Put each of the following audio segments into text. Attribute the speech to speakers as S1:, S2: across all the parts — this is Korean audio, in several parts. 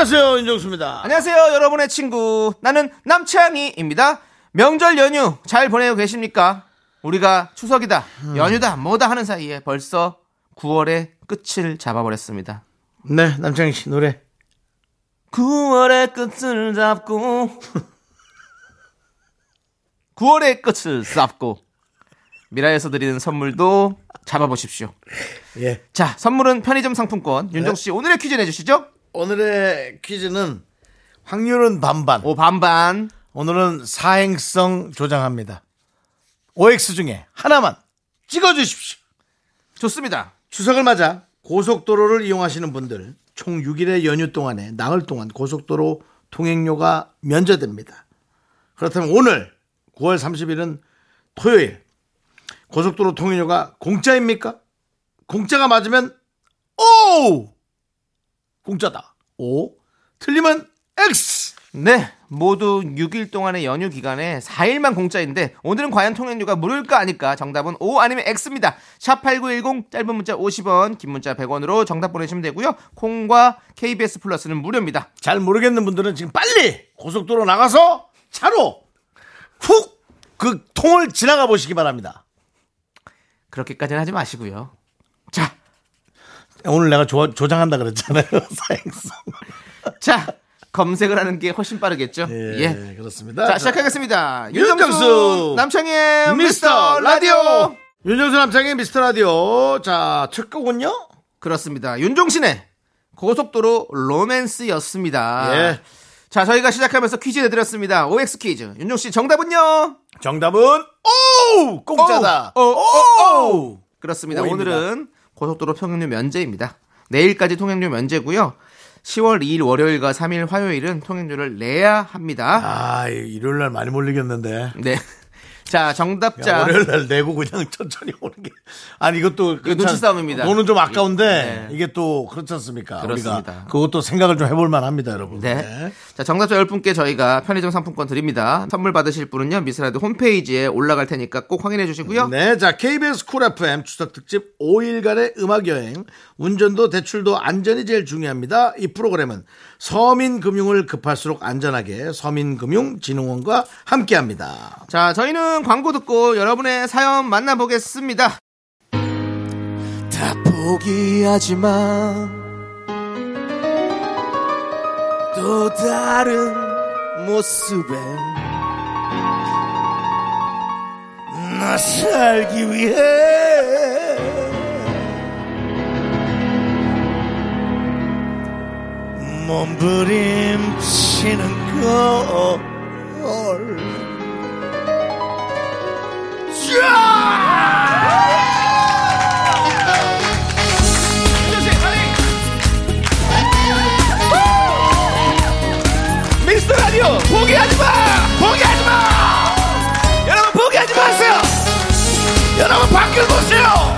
S1: 안녕하세요 윤정수입니다.
S2: 안녕하세요, 여러분의 친구. 나는 남창희입니다. 명절 연휴 잘 보내고 계십니까? 우리가 추석이다, 연휴다, 뭐다 하는 사이에 벌써 9월의 끝을 잡아버렸습니다.
S1: 네 남창희 씨 노래
S2: 9월의 끝을 잡고 9월의 끝을 잡고 미라에서 드리는 선물도 잡아보십시오.
S1: 예
S2: 자, 선물은 편의점 상품권. 윤정수 씨 오늘의 퀴즈 내주시죠.
S1: 오늘의 퀴즈는 확률은 반반.
S2: 오 반반.
S1: 오늘은 사행성 조장합니다. OX 중에 하나만 찍어주십시오.
S2: 좋습니다.
S1: 추석을 맞아 고속도로를 이용하시는 분들 총 6일의 연휴 동안에 나흘 동안 고속도로 통행료가 면제됩니다. 그렇다면 오늘 9월 30일은 토요일 고속도로 통행료가 공짜입니까? 공짜가 맞으면 오 공짜다. 오 틀리면 X.
S2: 네, 모두 6일 동안의 연휴 기간에 4일만 공짜인데 오늘은 과연 통행료가 무료일까 아닐까? 정답은 O 아니면 X입니다. 샵8910 짧은 문자 50원, 긴 문자 100원으로 정답 보내시면 되고요. 콩과 KBS 플러스는 무료입니다.
S1: 잘 모르겠는 분들은 지금 빨리 고속도로 나가서 차로 훅 그 통을 지나가 보시기 바랍니다.
S2: 그렇게까지는 하지 마시고요. 자,
S1: 오늘 내가 조, 조장한다 그랬잖아요. 사행성.
S2: 자, 검색을 하는 게 훨씬 빠르겠죠?
S1: 예,
S2: 예.
S1: 그렇습니다.
S2: 자, 시작하겠습니다.
S1: 윤정수,
S2: 남창희의 미스터 라디오.
S1: 윤정수 남창의 미스터 라디오. 자, 첫 곡은요?
S2: 그렇습니다. 윤종신의 고속도로 로맨스였습니다.
S1: 예.
S2: 자, 저희가 시작하면서 퀴즈 내드렸습니다. OX 퀴즈. 윤종 씨 정답은요?
S1: 정답은 오! 공짜다.
S2: 오, 오, 오,
S1: 오!
S2: 그렇습니다.
S1: 오입니다.
S2: 오늘은 고속도로 통행료 면제입니다. 내일까지 통행료 면제고요. 10월 2일 월요일과 3일 화요일은 통행료를 내야 합니다.
S1: 아, 일요일 날 많이 몰리겠는데.
S2: 네. 자,
S1: 야,
S2: 정답자.
S1: 월요일 날 내고 그냥 천천히 오는 게. 아니, 이것도.
S2: 눈치 싸움입니다.
S1: 돈은 좀 아까운데,
S2: 네.
S1: 이게 또 그렇지 않습니까?
S2: 그렇습니다.
S1: 우리가 그것도 생각을 좀 해볼 만 합니다, 여러분.
S2: 네. 자, 정답자 10분께 저희가 편의점 상품권 드립니다. 선물 받으실 분은요, 미스라드 홈페이지에 올라갈 테니까 꼭 확인해 주시고요.
S1: 네, 자 KBS Cool FM 추석 특집 5일간의 음악 여행. 운전도 대출도 안전이 제일 중요합니다. 이 프로그램은 서민금융을 급할수록 안전하게 서민금융진흥원과 함께합니다.
S2: 자, 저희는 광고 듣고 여러분의 사연 만나보겠습니다. 다 포기하지 마. 또 다른 모습에
S1: 나 살기 위해 몸부림치는 걸.
S2: 미스터 라디오 포기하지 마! 포기하지 마! 여러분 포기하지 마세요! 여러분 밖을 보세요!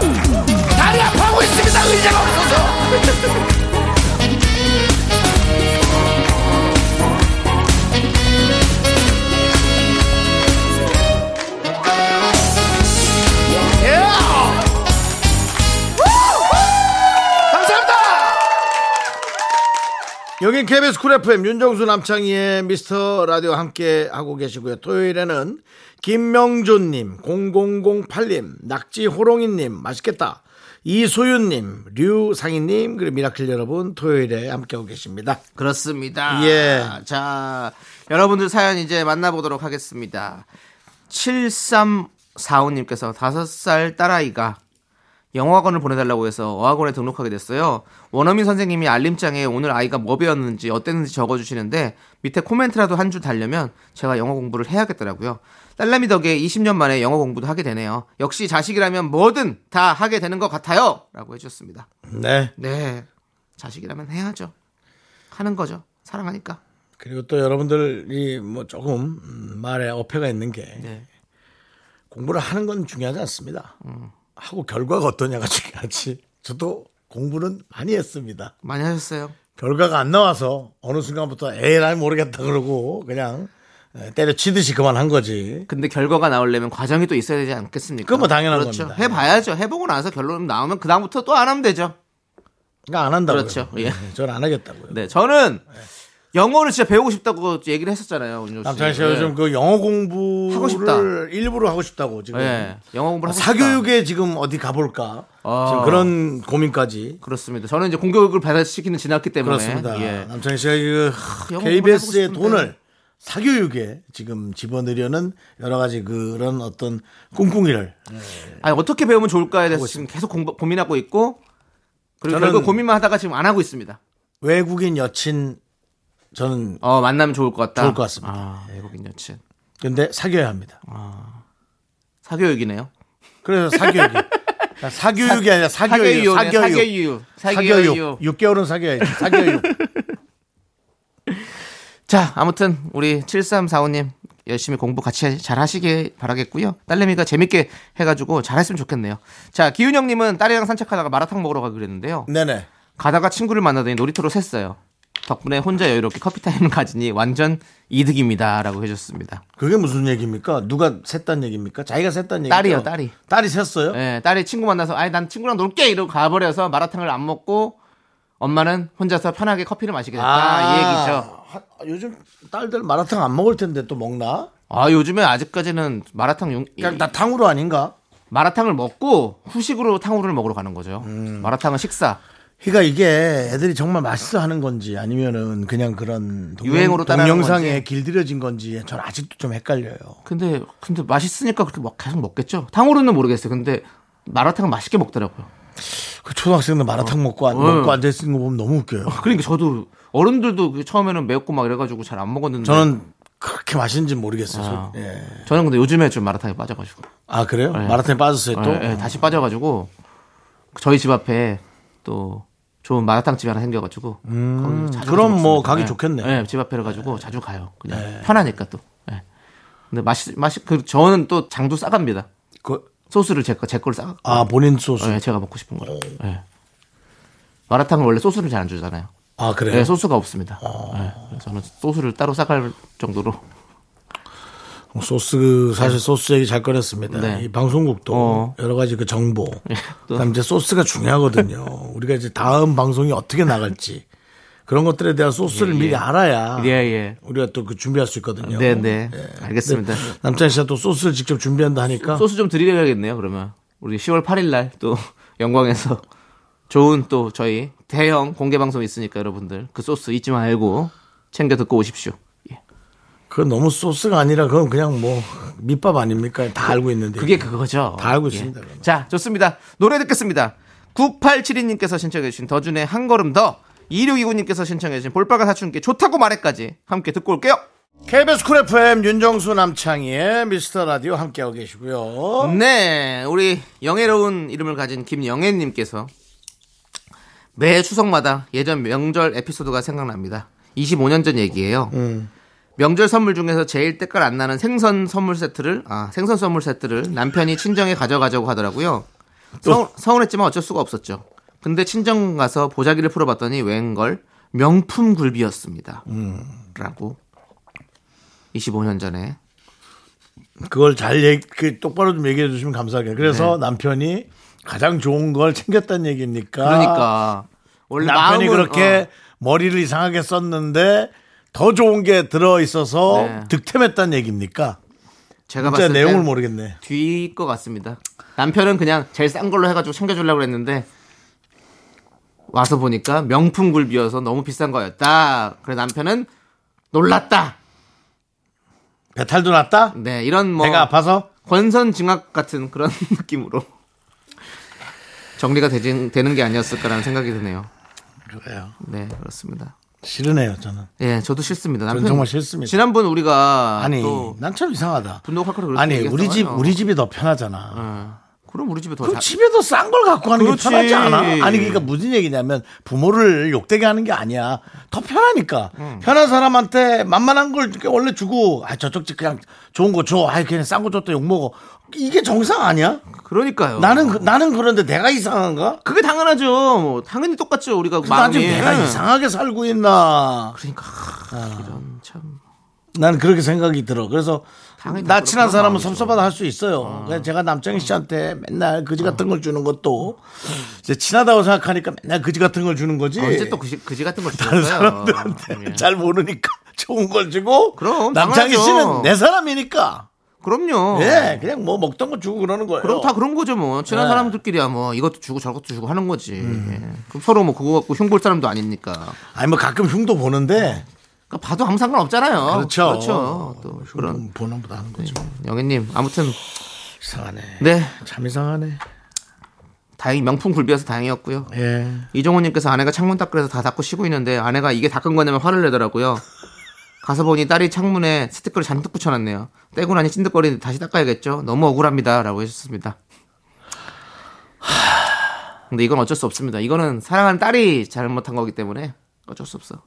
S2: 다리 아파하고 있습니다 의자가 없어서!
S1: 여긴 KBS Cool FM 윤정수 남창희의 미스터 라디오 함께 하고 계시고요. 토요일에는 김명준님, 0008님, 낙지호롱이님, 맛있겠다. 이소윤님, 류상희님, 그리고 미라클 여러분 토요일에 함께하고 계십니다.
S2: 그렇습니다.
S1: 예.
S2: 자, 여러분들 사연 이제 만나보도록 하겠습니다. 7345님께서 5살 딸아이가 영어학원을 보내달라고 해서 어학원에 등록하게 됐어요. 원어민 선생님이 알림장에 오늘 아이가 뭐 배웠는지 어땠는지 적어주시는데 밑에 코멘트라도 한 줄 달려면 제가 영어 공부를 해야겠더라고요. 딸내미 덕에 20년 만에 영어 공부도 하게 되네요. 역시 자식이라면 뭐든 다 하게 되는 것 같아요. 라고 해주셨습니다.
S1: 네.
S2: 네. 자식이라면 해야죠. 하는 거죠. 사랑하니까.
S1: 그리고 또 여러분들이 뭐 조금 음, 말에 어폐가 있는 게
S2: 네.
S1: 공부를 하는 건 중요하지 않습니다. 하고 결과가 어떠냐가 중요하지. 저도 공부는 많이 했습니다.
S2: 많이 하셨어요?
S1: 결과가 안 나와서 어느 순간부터 에라이 모르겠다 그러고 그냥 때려치듯이 그만한 거지.
S2: 근데 결과가 나오려면 과정이 또 있어야 되지 않겠습니까?
S1: 그건 뭐 당연한
S2: 그렇죠.
S1: 겁니다.
S2: 해봐야죠. 해보고 나서 결론 나오면 그 다음부터 또 안 하면 되죠.
S1: 그러니까 안 한다고요.
S2: 그렇죠. 예.
S1: 저는 안 하겠다고요.
S2: 네, 저는 영어를 진짜 배우고 싶다고 얘기를 했었잖아요. 윤정 씨.
S1: 씨가 요즘 그 영어 공부를
S2: 하고 싶다.
S1: 일부러 하고 싶다고 지금.
S2: 네, 영어 공부를 하고
S1: 사교육에 지금 어디 가볼까?
S2: 아.
S1: 지금 그런 고민까지.
S2: 싶다. 그렇습니다. 저는 이제 공교육을 받아시키는 지났기 때문에
S1: 그렇습니다.
S2: 예.
S1: 남창희 씨가 그 KBS의. 돈을 사교육에 지금 집어넣으려는 여러 가지 그런 어떤 꿍꿍이를
S2: 아니, 어떻게 배우면 좋을까에 대해서 지금 계속 공부- 고민하고 있고 그리고
S1: 저는-
S2: 결국 고민만 하다가 지금 안 하고 있습니다.
S1: 외국인 여친 저는
S2: 어, 만나면 좋을 것 같다.
S1: 좋을 것 같습니다.
S2: 아, 외국인 여친.
S1: 근데 사귀어야 합니다.
S2: 사교육이네요.
S1: 그래서 사교육이 그러니까 사교육이 아니라 사교육,
S2: 사교육,
S1: 사교육.
S2: 사교육.
S1: 6개월은 사귀어야지. 사교육.
S2: 자, 아무튼 우리 7345님 열심히 공부 같이 잘 하시길 바라겠고요. 딸내미가 재밌게 해가지고 잘 했으면 좋겠네요. 자, 기훈형님은 딸이랑 산책하다가 마라탕 먹으러 가기로 했는데요.
S1: 네네.
S2: 가다가 친구를 만나더니 놀이터로 샜어요. 덕분에 혼자 여유롭게 커피 타임을 가지니 완전 이득입니다라고 해줬습니다.
S1: 그게 무슨 얘기입니까? 누가 샜단 얘기입니까? 자기가 샜단 얘기죠?
S2: 딸이요, 딸이.
S1: 딸이 샜어요?
S2: 예, 딸이 친구 만나서 아이 난 친구랑 놀게 이러고 가버려서 마라탕을 안 먹고 엄마는 혼자서 편하게 커피를 마시게 됐다 이 얘기죠.
S1: 하- 요즘 딸들 마라탕 안 먹을 텐데 또 먹나?
S2: 아 요즘에 아직까지는 마라탕 용
S1: 그냥 다 탕후루 아닌가?
S2: 마라탕을 먹고 후식으로 탕후루를 먹으러 가는 거죠.
S1: 음.
S2: 마라탕은 식사.
S1: 그러니까 이게 애들이 정말 맛있어 하는 건지 아니면은 그냥 그런 동영,
S2: 유행으로 따라하는
S1: 동영상에
S2: 건지.
S1: 길들여진 건지 전 아직도 좀 헷갈려요.
S2: 근데 근데 맛있으니까 그렇게 먹- 계속 먹겠죠. 탕후루는 모르겠어요. 근데 마라탕은 맛있게 먹더라고요.
S1: 그 초등학생들 마라탕 먹고 안,
S2: 어.
S1: 먹고 앉아 있는 거 보면 너무 웃겨요.
S2: 그러니까 저도 어른들도 그 처음에는 매웠고 막 이래가지고 잘 안 먹었는데
S1: 저는 그렇게 맛있는지 모르겠어요.
S2: 아.
S1: 예.
S2: 저는 근데 요즘에 좀 마라탕에 빠져가지고
S1: 아 그래요?
S2: 네.
S1: 마라탕에 빠졌어요 또.
S2: 예, 예, 다시 빠져가지고 저희 집 앞에 또 좋은 마라탕 집이 하나 생겨가지고
S1: 음, 그럼 뭐. 가기
S2: 예,
S1: 좋겠네.
S2: 예, 집 앞에를 가지고 자주 가요. 그냥 편하니까 또. 예. 근데 맛이 맛이 그 저는 또 장도 싸갑니다.
S1: 그,
S2: 소스를 제거 제 거를 싸.
S1: 아 본인 소스.
S2: 예, 제가 먹고 싶은 거. 예. 마라탕은 원래 소스를 잘 안 주잖아요.
S1: 아 그래요?
S2: 예, 소스가 없습니다. 예, 그래서 저는 소스를 따로 싸갈 정도로
S1: 소스 사실 소스 얘기 잘 꺼냈습니다.
S2: 네.
S1: 이 방송국도
S2: 어.
S1: 여러 가지 그 정보,
S2: 또.
S1: 그다음 이제 소스가 중요하거든요. 우리가 이제 다음 방송이 어떻게 나갈지 그런 것들에 대한 소스를 미리 알아야
S2: 예, 예.
S1: 우리가 또 그 준비할 수 있거든요.
S2: 네, 네. 알겠습니다.
S1: 남찬 씨가 또 소스를 직접 준비한다 하니까
S2: 소스 좀 드리려야겠네요, 그러면. 우리 10월 8일 날 또 영광에서 좋은 또 저희 대형 공개 방송 있으니까 여러분들 그 소스 잊지 말고 챙겨 듣고 오십시오. 예.
S1: 그건 너무 소스가 아니라 그건 그냥 뭐 밑밥 아닙니까? 다 알고 있는데.
S2: 그게 그거죠.
S1: 다 알고
S2: 예.
S1: 있습니다, 그건.
S2: 자, 좋습니다. 노래 듣겠습니다. 9872님께서 신청해주신 더준의 한 걸음 더 2629님께서 신청해주신 볼빨간 사춘기 좋다고 말해까지 함께 듣고 올게요.
S1: KBS Cool FM 윤정수 남창희의 미스터 라디오 함께하고 계시고요.
S2: 네, 우리 영예로운 이름을 가진 김영애님께서 매 추석마다 예전 명절 에피소드가 생각납니다. 25년 전 얘기예요.
S1: 음.
S2: 명절 선물 중에서 제일 때깔 안 나는 생선 선물 세트를 아 생선 선물 세트를 남편이 친정에 가져가자고 하더라고요. 서, 서운했지만 어쩔 수가 없었죠. 근데 친정 가서 보자기를 풀어봤더니 웬걸 명품 굴비였습니다.
S1: 음.
S2: 라고 25년 전에
S1: 그걸 잘 얘기, 그 똑바로 좀 얘기해 주시면 감사하겠네요. 그래서 남편이 가장 좋은 걸 챙겼다는 얘기니까.
S2: 그러니까 원래
S1: 남편이
S2: 마음은,
S1: 그렇게
S2: 어,
S1: 머리를 이상하게 썼는데 더 좋은 게 들어 있어서
S2: 네.
S1: 득템했다는 얘기입니까?
S2: 제가
S1: 진짜
S2: 봤을
S1: 내용을
S2: 땐
S1: 모르겠네.
S2: 뒤일 것 같습니다. 남편은 그냥 제일 싼 걸로 해가지고 챙겨주려고 그랬는데 와서 보니까 명품 굴비여서 너무 비싼 거였다. 그래 남편은 놀랐다.
S1: 배탈도 났다?
S2: 네 이런 뭐
S1: 배가 아파서?
S2: 권선징악 같은 그런 느낌으로 정리가 되진, 되는 게 아니었을까라는 생각이 드네요.
S1: 그래요.
S2: 네 그렇습니다.
S1: 싫으네요, 저는.
S2: 예, 저도 싫습니다.
S1: 저는
S2: 남편
S1: 정말 싫습니다.
S2: 지난번 우리가
S1: 아니, 또난참 이상하다.
S2: 분노 칼칼
S1: 아니, 우리 집. 우리 집이 더 편하잖아.
S2: 어, 그럼 우리 집에
S1: 더그
S2: 잘.
S1: 집에도 싼걸 갖고 가는
S2: 그렇지.
S1: 게 편하지 않아? 아니 그러니까 무슨 얘기냐면 부모를 욕되게 하는 게 아니야. 더 편하니까.
S2: 음.
S1: 편한 사람한테 만만한 걸 원래 주고 아 저쪽 집 그냥 좋은 거 줘. 아 그냥 싼 거 줬다 욕 먹어. 이게 정상 아니야?
S2: 그러니까요.
S1: 나는 그- 나는 그런데 내가 이상한가?
S2: 그게 당연하죠. 뭐 당연히 똑같죠. 우리가
S1: 난
S2: 마음이.
S1: 내가
S2: 응.
S1: 이상하게 살고 있나?
S2: 그러니까 하, 이런 참.
S1: 나는 그렇게 생각이 들어. 그래서 나 친한 사람은. 섭섭하다 할 수 있어요. 그래서 제가 남창희 씨한테 맨날 그지 같은 걸 주는 것도 이제 친하다고 생각하니까 맨날 그지 같은 걸 주는 거지.
S2: 언제 또 그지, 그지 같은 걸
S1: 다른
S2: 주셨어요?
S1: 사람들한테
S2: 예.
S1: 잘 모르니까 좋은 걸 주고
S2: 그럼,
S1: 남창희
S2: 당연하죠.
S1: 씨는 내 사람이니까
S2: 그럼요.
S1: 예 그냥 뭐 먹던 거 주고 그러는 거예요.
S2: 그럼 다 그런 거죠 뭐 친한
S1: 네.
S2: 사람들끼리야 뭐 이것도 주고 저것도 주고 하는 거지.
S1: 음.
S2: 예. 그럼 서로 뭐 그거 갖고 흉볼 사람도 아니니까.
S1: 아니 뭐 가끔 흉도 보는데
S2: 그러니까 봐도 아무 상관 없잖아요.
S1: 그렇죠.
S2: 그렇죠. 또 그런
S1: 흉 보는 보다 하는 거죠.
S2: 영애님 아무튼
S1: 이상하네.
S2: 네
S1: 참 이상하네.
S2: 다행히 명품 굴비여서 다행이었고요.
S1: 예.
S2: 이종호님께서 아내가 창문 닦으래서 다 닦고 쉬고 있는데 아내가 이게 닦은 거냐면 화를 내더라고요. 가서 보니 딸이 창문에 스티커를 잔뜩 붙여놨네요. 떼고 나니 찐득거리는데 다시 닦아야겠죠. 너무 억울합니다라고 해주셨습니다. 근데 이건 어쩔 수 없습니다. 이거는 사랑하는 딸이 잘못한 거기 때문에 어쩔 수 없어.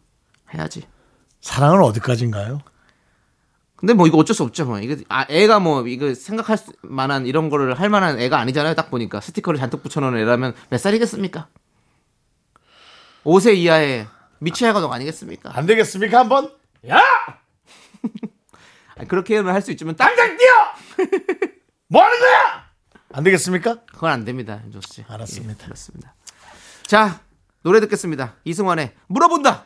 S2: 해야지.
S1: 사랑은 어디까지인가요?
S2: 근데 뭐 이거 어쩔 수 없죠. 뭐 이거 아 애가 뭐 이거 생각할 수- 만한 이런 거를 할 만한 애가 아니잖아요. 딱 보니까 스티커를 잔뜩 붙여놓은 애라면 몇 살이겠습니까? 5세 이하의 미취학아동 아니겠습니까?
S1: 안 되겠습니까 한번? 야
S2: 그렇게는 할 수 있지만 딱
S1: 당장 뛰어! 뭐 하는 거야? 안 되겠습니까?
S2: 그건 안 됩니다, 윤정수 씨.
S1: 알았습니다.
S2: 예, 그렇습니다. 자 노래 듣겠습니다. 이승환의 물어본다.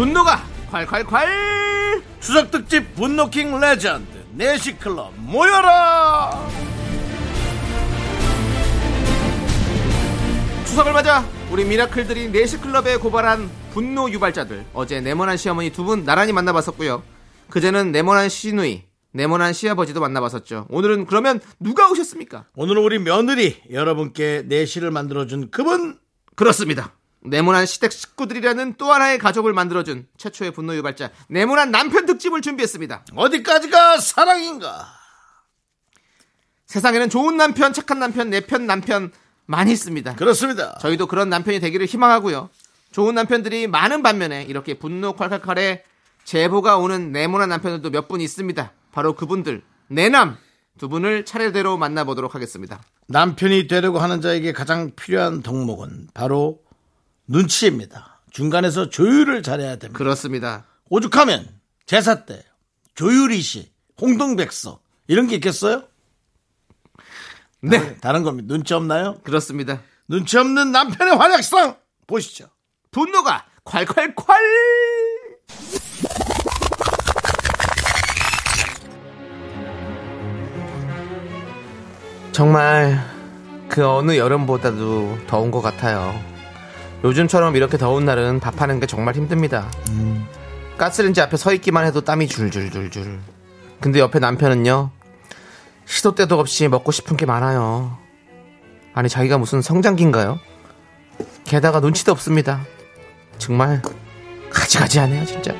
S2: 분노가 콸콸콸.
S1: 추석 특집 분노킹 레전드 내시클럽 모여라!
S2: 추석을 맞아 우리 miracle들이 내시클럽에 고발한 분노 유발자들. 어제 네모난 시어머니 두 분 나란히 만나봤었고요. 그제는 네모난 시누이 네모난 시아버지도 만나봤었죠. 오늘은 그러면 누가 오셨습니까?
S1: 오늘은 우리 며느리 여러분께 내시를 만들어준 그분!
S2: 그렇습니다 네모난 시댁 식구들이라는 또 하나의 가족을 만들어준 최초의 분노 유발자 네모난 남편 특집을 준비했습니다
S1: 어디까지가 사랑인가
S2: 세상에는 좋은 남편 착한 남편 내 편 남편 많이 있습니다
S1: 그렇습니다
S2: 저희도 그런 남편이 되기를 희망하고요. 좋은 남편들이 많은 반면에 이렇게 분노 콸콸콸에 제보가 오는 네모난 남편들도 몇 분 있습니다. 바로 그분들 내남 두 분을 차례대로 만나보도록 하겠습니다.
S1: 남편이 되려고 하는 자에게 가장 필요한 덕목은 바로 눈치입니다 중간에서 조율을 잘해야 됩니다
S2: 그렇습니다.
S1: 오죽하면 제사 때 조율이시 홍동백서 이런 게 있겠어요?
S2: 네,
S1: 다른 겁니다 눈치 없나요?
S2: 그렇습니다.
S1: 눈치 없는 남편의 활약상 보시죠
S2: 분노가 콸콸콸! 정말 그 어느 여름보다도 더운 것 같아요. 요즘처럼 이렇게 더운 날은 밥하는 게 정말 힘듭니다. 가스레인지 앞에 서 있기만 해도 땀이 줄줄줄줄. 근데 옆에 남편은요, 시도 때도 없이 먹고 싶은 게 많아요. 아니, 자기가 무슨 성장기인가요? 게다가 눈치도 없습니다. 정말 가지가지하네요, 진짜.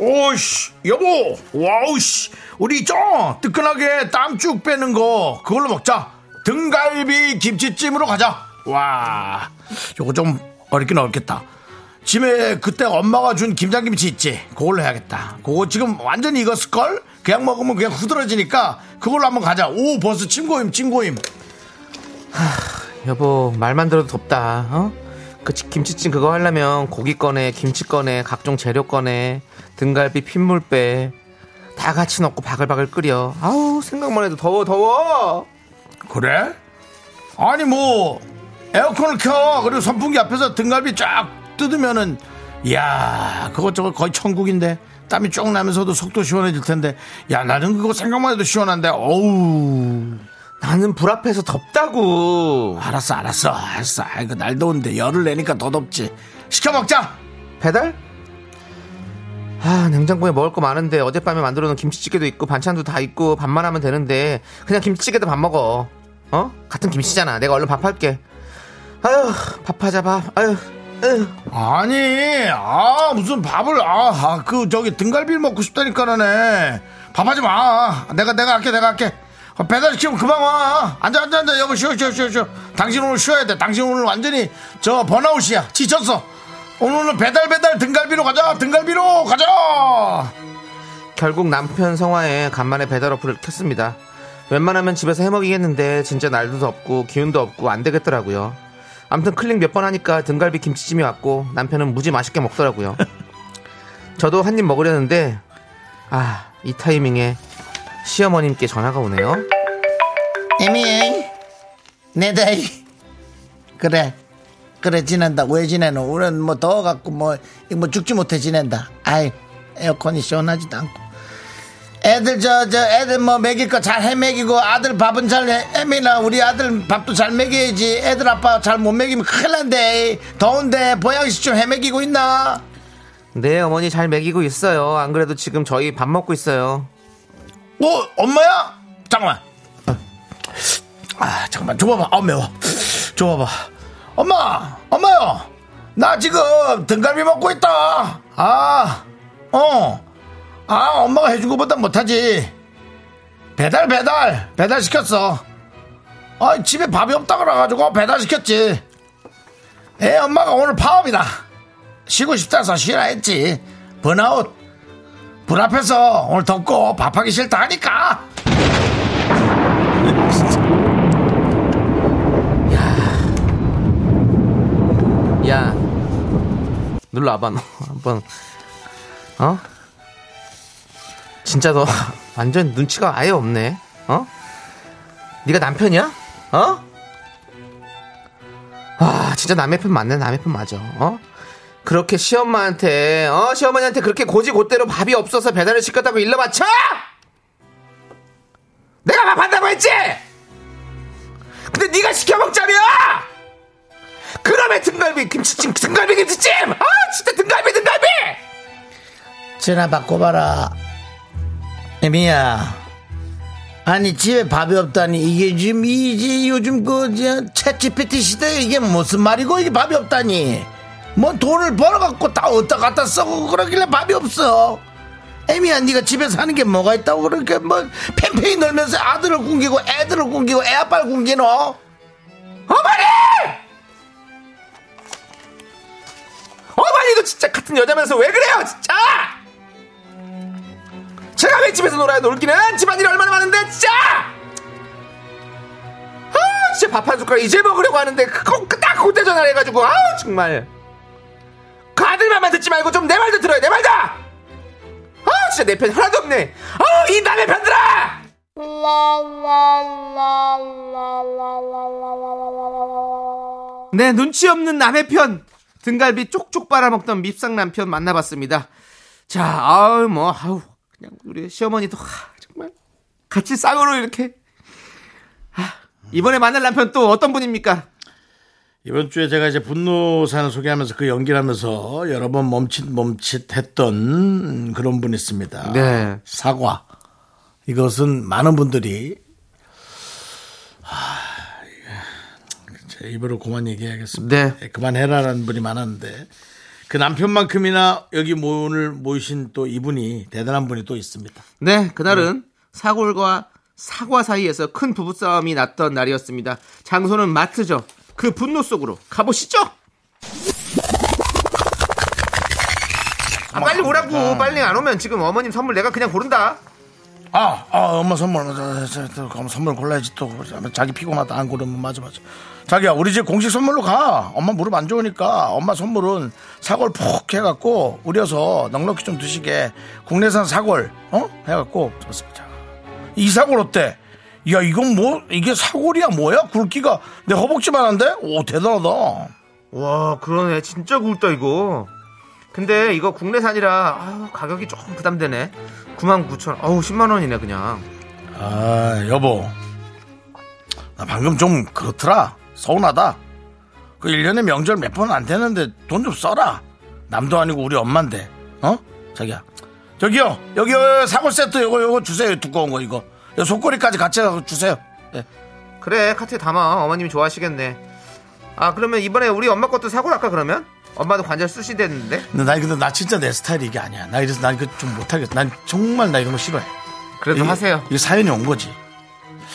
S1: 오씨 여보 와우씨 우리 좀 뜨끈하게 땀 쭉 빼는 거 그걸로 먹자 등갈비 김치찜으로 가자 와 요거 좀 어렵긴 어렵겠다 집에 그때 엄마가 준 김장김치 있지 그걸로 해야겠다 그거 지금 완전히 익었을걸 그냥 먹으면 그냥 후들어지니까 그걸로 한번 가자 오 벌써 침고임 침고임
S2: 여보, 말만 들어도 덥다, 어? 그 치- 김치찜 그거 하려면 고기 꺼내, 김치 꺼내, 각종 재료 꺼내, 등갈비 핏물 빼. 다 같이 넣고 바글바글 끓여. 아우, 생각만 해도 더워, 더워!
S1: 그래? 아니 뭐 에어컨을 켜. 그리고 선풍기 앞에서 등갈비 쫙 뜯으면은 이야 그것저것 거의 천국인데. 땀이 쭉 나면서도 속도 시원해질 텐데. 야 나는 그거 생각만 해도 시원한데. 어우.
S2: 나는 불 앞에서 덥다고.
S1: 알았어 알았어 알았어. 아이고 날 더운데 열을 내니까 더 덥지. 시켜 먹자.
S2: 배달? 아, 냉장고에 먹을 거 많은데 어젯밤에 만들어 놓은 김치찌개도 있고 반찬도 다 있고 밥만 하면 되는데 그냥 김치찌개도 밥 먹어. 어? 같은 김치잖아. 내가 얼른 밥 할게. 아유, 밥하자 밥. 아유.
S1: 아니 아 무슨 밥을 아그 저기 등갈비를 먹고 싶다니까 나네 밥하지 마 내가 내가 할게 내가 할게 어, 배달 시키면 그만 와 앉아 앉아 앉아 여보 쉬어 쉬어 쉬어 쉬어 당신 오늘 쉬어야 돼 당신 오늘 완전히 저 번아웃이야 지쳤어 오늘은 배달 배달 등갈비로 가자 등갈비로 가자
S2: 결국 남편 성화에 간만에 배달 어플을 켰습니다. 웬만하면 집에서 해먹이겠는데 진짜 날도 덥고 기운도 없고 안 되겠더라고요. 아무튼 클릭 몇 번 하니까 등갈비 김치찜이 왔고 남편은 무지 맛있게 먹더라고요. 저도 한 입 먹으려는데 아 이 타이밍에 시어머님께 전화가 오네요.
S1: 에미 내다이 그래 그래 지낸다. 왜 지내노? 우리는 뭐 더워갖고 뭐, 뭐 죽지 못해 지낸다. 아이 에어컨이 시원하지도 않고. 애들 저 저 애들 뭐 먹일 거 잘 해먹이고 아들 밥은 잘 해- 애미나 우리 아들 밥도 잘 먹여야지. 애들 아빠 잘 못 먹이면 큰일 난대. 더운데 보양식 좀 해먹이고 있나?
S2: 네 어머니 잘 먹이고 있어요. 안 그래도 지금 저희 밥 먹고 있어요.
S1: 어 엄마야? 잠깐만. 아 잠깐만. 줘봐봐. 아 매워. 줘봐봐 엄마 엄마요. 나 지금 등갈비 먹고 있다. 아 어 아 엄마가 해준 것보다 못하지. 배달 배달. 배달 시켰어. 아 집에 밥이 없다 그래가지고 배달 시켰지. 애 엄마가 오늘 파업이다. 쉬고 싶다서 쉬라 했지. 번아웃. 불 앞에서 오늘 덥고 밥하기 싫다 하니까
S2: 야 눌러와봐 너 한번 어? 진짜 너 완전 눈치가 아예 없네 어? 네가 남편이야? 어? 아 진짜 남의 편 맞네 남의 편 맞아 어? 그렇게 시엄마한테 어 시어머니한테 그렇게 고지고대로 밥이 없어서 배달을 시켰다고 일러 바쳐? 내가 밥한다고 했지? 근데 네가 시켜 먹자며! 그러면 등갈비 김치찜 등갈비 김치찜! 아 진짜 등갈비 등갈비!
S1: 전화 바꿔봐라. 애미야. 아니 집에 밥이 없다니 이게 지금 이제 요즘 그 챗GPT 시대에 이게 무슨 말이고 이게 밥이 없다니. 뭐 돈을 벌어갖고 다 어디다 갖다 써고 그러길래 밥이 없어. 애미야 네가 집에 사는 게 뭐가 있다고 그렇게 뭐 팽팽히 놀면서 아들을 굶기고 애들을 굶기고 애 아빠를 굶기노?
S2: 어머니 어머니도 진짜 같은 여자면서 왜 그래요 진짜? 제가 왜 집에서 놀아요? 놀기는 집안일이 얼마나 많은데 진짜! 아 진짜 밥 한 숟가락 이제 먹으려고 하는데 그거 딱 그때 전화를 해가지고 아 정말. 그 아들 말만 듣지 말고 좀 내 말도 들어요 내 말도! 아 진짜 내 편 하나도 없네. 아 이 남의 편들아! 네, 눈치 없는 남의 편. 등갈비 쪽쪽 빨아먹던 밉상 남편 만나봤습니다. 자, 아우, 뭐, 아우, 그냥 우리 시어머니도, 하, 정말, 같이 쌍으로 이렇게. 하, 이번에 만날 남편 또 어떤 분입니까?
S1: 이번 주에 제가 이제 분노 사연 소개하면서 그 연기를 하면서 여러 번 멈칫 멈칫 했던 그런 분이 있습니다.
S2: 네.
S1: 사과. 이것은 많은 분들이 하, 제 입으로 그만 얘기해야겠습니다.
S2: 네.
S1: 예, 그만해라라는 분이 많았는데 그 남편만큼이나 여기 오늘 모이신 또 이분이 대단한 분이 또 있습니다.
S2: 네, 그날은 사골과 사과 사이에서 큰 부부싸움이 났던 날이었습니다. 장소는 마트죠. 그 분노 속으로 가보시죠! 아, 빨리 오라고. 빨리 안 오면 지금 어머님 선물 내가 그냥 고른다.
S1: 아, 아 엄마 선물, 저, 저, 저, 그럼 선물 골라야지 또. 자기 피곤하다 안 고르면 맞아, 맞아. 자기야, 우리 집 공식 선물로 가. 엄마 무릎 안 좋으니까 엄마 선물은 사골 푹 해갖고 우려서 넉넉히 좀 드시게 국내산 사골, 어? 해갖고 좋습니다. 이 사골 어때? 야, 이건 뭐, 이게 사골이야, 뭐야? 굵기가 내 허벅지만 한데? 오, 대단하다.
S2: 와, 그러네. 진짜 굵다, 이거. 근데 이거 국내산이라 아유, 가격이 조금 부담되네. 99,000원. 어우, 10만 원이네, 그냥.
S1: 아, 여보. 나 방금 좀 그렇더라. 서운하다. 그 1년에 명절 몇 번 안 되는데 돈 좀 써라. 남도 아니고 우리 엄마인데. 어? 자기야. 저기요. 여기 요 사골 세트 요거 요거 주세요. 두꺼운 거 이거. 요 속꼬리까지 같이 주세요. 예.
S2: 그래, 카트에 담아. 어머님이 좋아하시겠네. 아, 그러면 이번에 우리 엄마 것도 사고 할까, 그러면? 엄마도 관절 쓰시댔는데?
S1: 근데 나 근데 나 진짜 내 스타일이 이게 아니야. 나 이래서 나 이거 좀 못하겠어. 난 정말 나 이런 거 싫어해.
S2: 그래도
S1: 이게-
S2: 하세요.
S1: 이게 사연이 온 거지.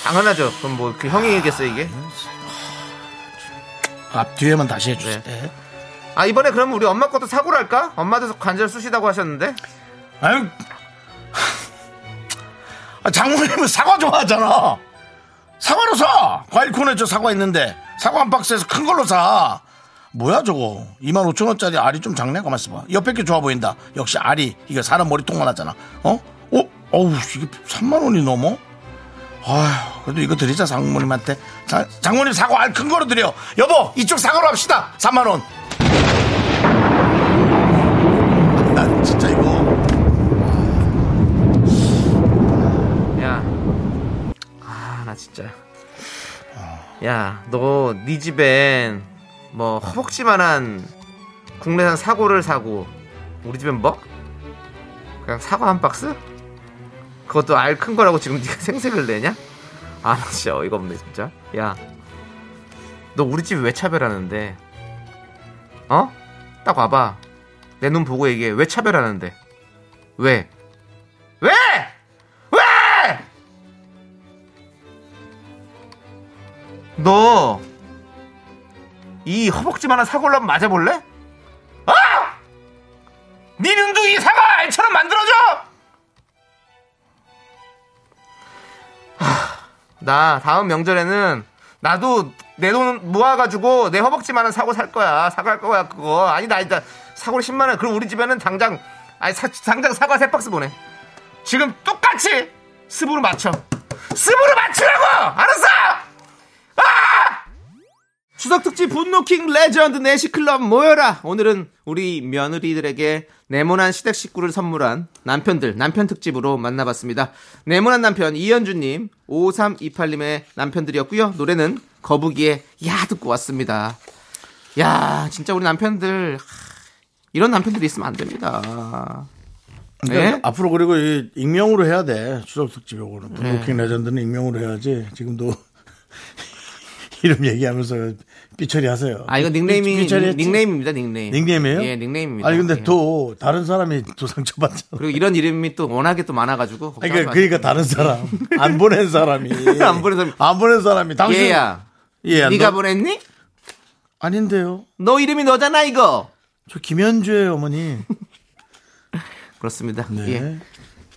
S2: 당연하죠. 그럼 뭐, 그 형이겠어, 이게?
S1: 앞 뒤에만 다시 해주세요.
S2: 네. 아, 이번에 그러면 우리 엄마 것도 사고를 할까? 엄마도 관절 쓰시다고 하셨는데?
S1: 아유, 아, 장모님은 사과 좋아하잖아. 사과로 사. 과일 코너에 저 사과 있는데 사과 한 박스에서 큰 걸로 사. 뭐야 저거 2만 5천 원짜리 알이 좀 작네 가만 있어봐 옆에 게 좋아 보인다 역시 알이 이거 사람 머리통만 하잖아 어? 어? 어우 이게 3만 원이 넘어? 아휴 그래도 이거 드리자 장모님한테 자, 장모님 사과 알 큰 거로 드려 여보 이쪽 사과로 합시다 3만 원 난 진짜 이거
S2: 야. 아, 나 진짜. 야, 너 네 집엔 뭐 허벅지만한 국내산 사고를 사고 우리 집엔 뭐? 그냥 사과 한 박스? 그것도 알 큰 거라고 지금 네가 생색을 내냐? 아, 나 진짜 어이가 없네, 진짜. 야. 너 우리 집 왜 차별하는데? 어? 딱 와봐. 내 눈 보고 얘기해. 왜 차별하는데? 왜? 왜? 왜? 너, 이 허벅지만한 사골람 맞아볼래? 아! 네 눈도 이 사과 알처럼 만들어줘! 나 다음 명절에는 나도 내 돈 모아가지고 내 허벅지만한 사고 살 거야. 할 거야, 그거. 아니다, 아니다. 사고를 10만원. 그럼 우리 집에는 당장, 아니, 사- 당장 사과 세 박스 보내. 지금 똑같이 습으로 맞춰. 습으로 맞추라고! 알았어! 아! 추석 특집 분노킹 레전드 내시클럽 모여라! 오늘은 우리 며느리들에게 네모난 시댁 식구를 선물한 남편들, 남편 특집으로 만나봤습니다. 네모난 남편 이현주님, 5328님의 남편들이었고요 노래는 거북이의 야 듣고 왔습니다. 야, 진짜 우리 남편들, 하, 이런 남편들이 있으면 안 됩니다.
S1: 그러니까
S2: 네?
S1: 앞으로 그리고 이 익명으로 해야 돼 추석 특집 요거는
S2: 네.
S1: 블루킹 레전드는 익명으로 해야지 지금도 이름 얘기하면서 삐처리 하세요
S2: 아, 이거 닉네임이,
S1: 삐처리?
S2: 닉네임입니다, 닉네임.
S1: 닉네임이에요?
S2: 예, 닉네임입니다.
S1: 아니 근데
S2: 예.
S1: 또 다른 사람이 또 상처받잖아
S2: 그리고 이런 이름이 또 워낙에 또 많아가지고.
S1: 아니, 그러니까, 그러니까 다른 사람 안 보낸 사람이
S2: 안 보낸 사람이.
S1: 안 보낸 사람이 당신
S2: 얘야.
S1: 예,
S2: 네가
S1: 너-
S2: 보냈니?
S1: 아닌데요
S2: 너 이름이 너잖아 이거.
S1: 저 김현주예요 어머니
S2: 그렇습니다.
S1: 네.
S2: 예.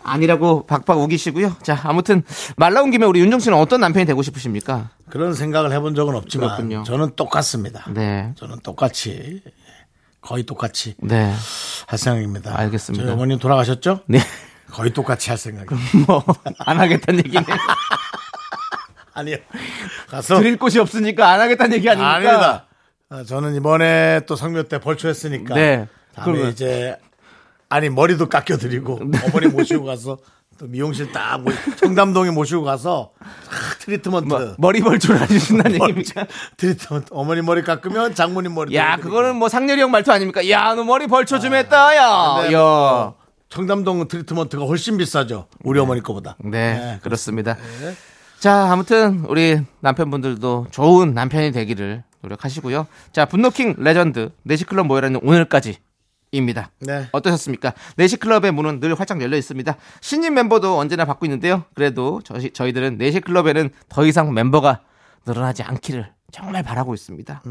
S2: 아니라고 박박 우기시고요. 자, 아무튼 말 나온 김에 우리 윤정 씨는 어떤 남편이 되고 싶으십니까?
S1: 그런 생각을 해본 적은 없지만
S2: 그렇군요.
S1: 저는 똑같습니다
S2: 네.
S1: 저는 똑같이 거의 똑같이
S2: 네.
S1: 할 생각입니다
S2: 알겠습니다.
S1: 저희 어머님 돌아가셨죠?
S2: 네.
S1: 거의 똑같이 할 생각입니다
S2: 뭐안 하겠다는 얘기네.
S1: 아니요. 가서
S2: 드릴 곳이 없으니까 안 하겠다는 얘기 아닙니까?
S1: 아닙니다. 아, 저는 이번에 또 성묘 때 벌초했으니까
S2: 네.
S1: 다음에
S2: 그러면-
S1: 이제 아니 머리도 깎여드리고 어머니 모시고 가서 또 미용실 딱 모- 청담동에 모시고 가서 탁 treatment
S2: 뭐, 머리 벌초를 하신다는 얘기입니까?
S1: treatment 어머니 머리 깎으면 장모님 머리
S2: 야, 그거는 뭐 상렬이 형 말투 아닙니까? 야, 너 머리 벌초 좀 했다, 야.
S1: 근데
S2: 야.
S1: 뭐 청담동 treatment가 훨씬 비싸죠 우리 어머니 거보다
S2: 네, 그렇습니다. 자, 아무튼 우리 남편분들도 좋은 남편이 되기를 노력하시고요. 자, 분노킹 레전드 내시클럽 모여라는 오늘까지 입니다.
S1: 네.
S2: 어떠셨습니까? 내시클럽의 문은 늘 활짝 열려 있습니다. 신인 멤버도 언제나 받고 있는데요. 그래도 저희, 저희들은 내시클럽에는 더 이상 멤버가 늘어나지 않기를 정말 바라고 있습니다.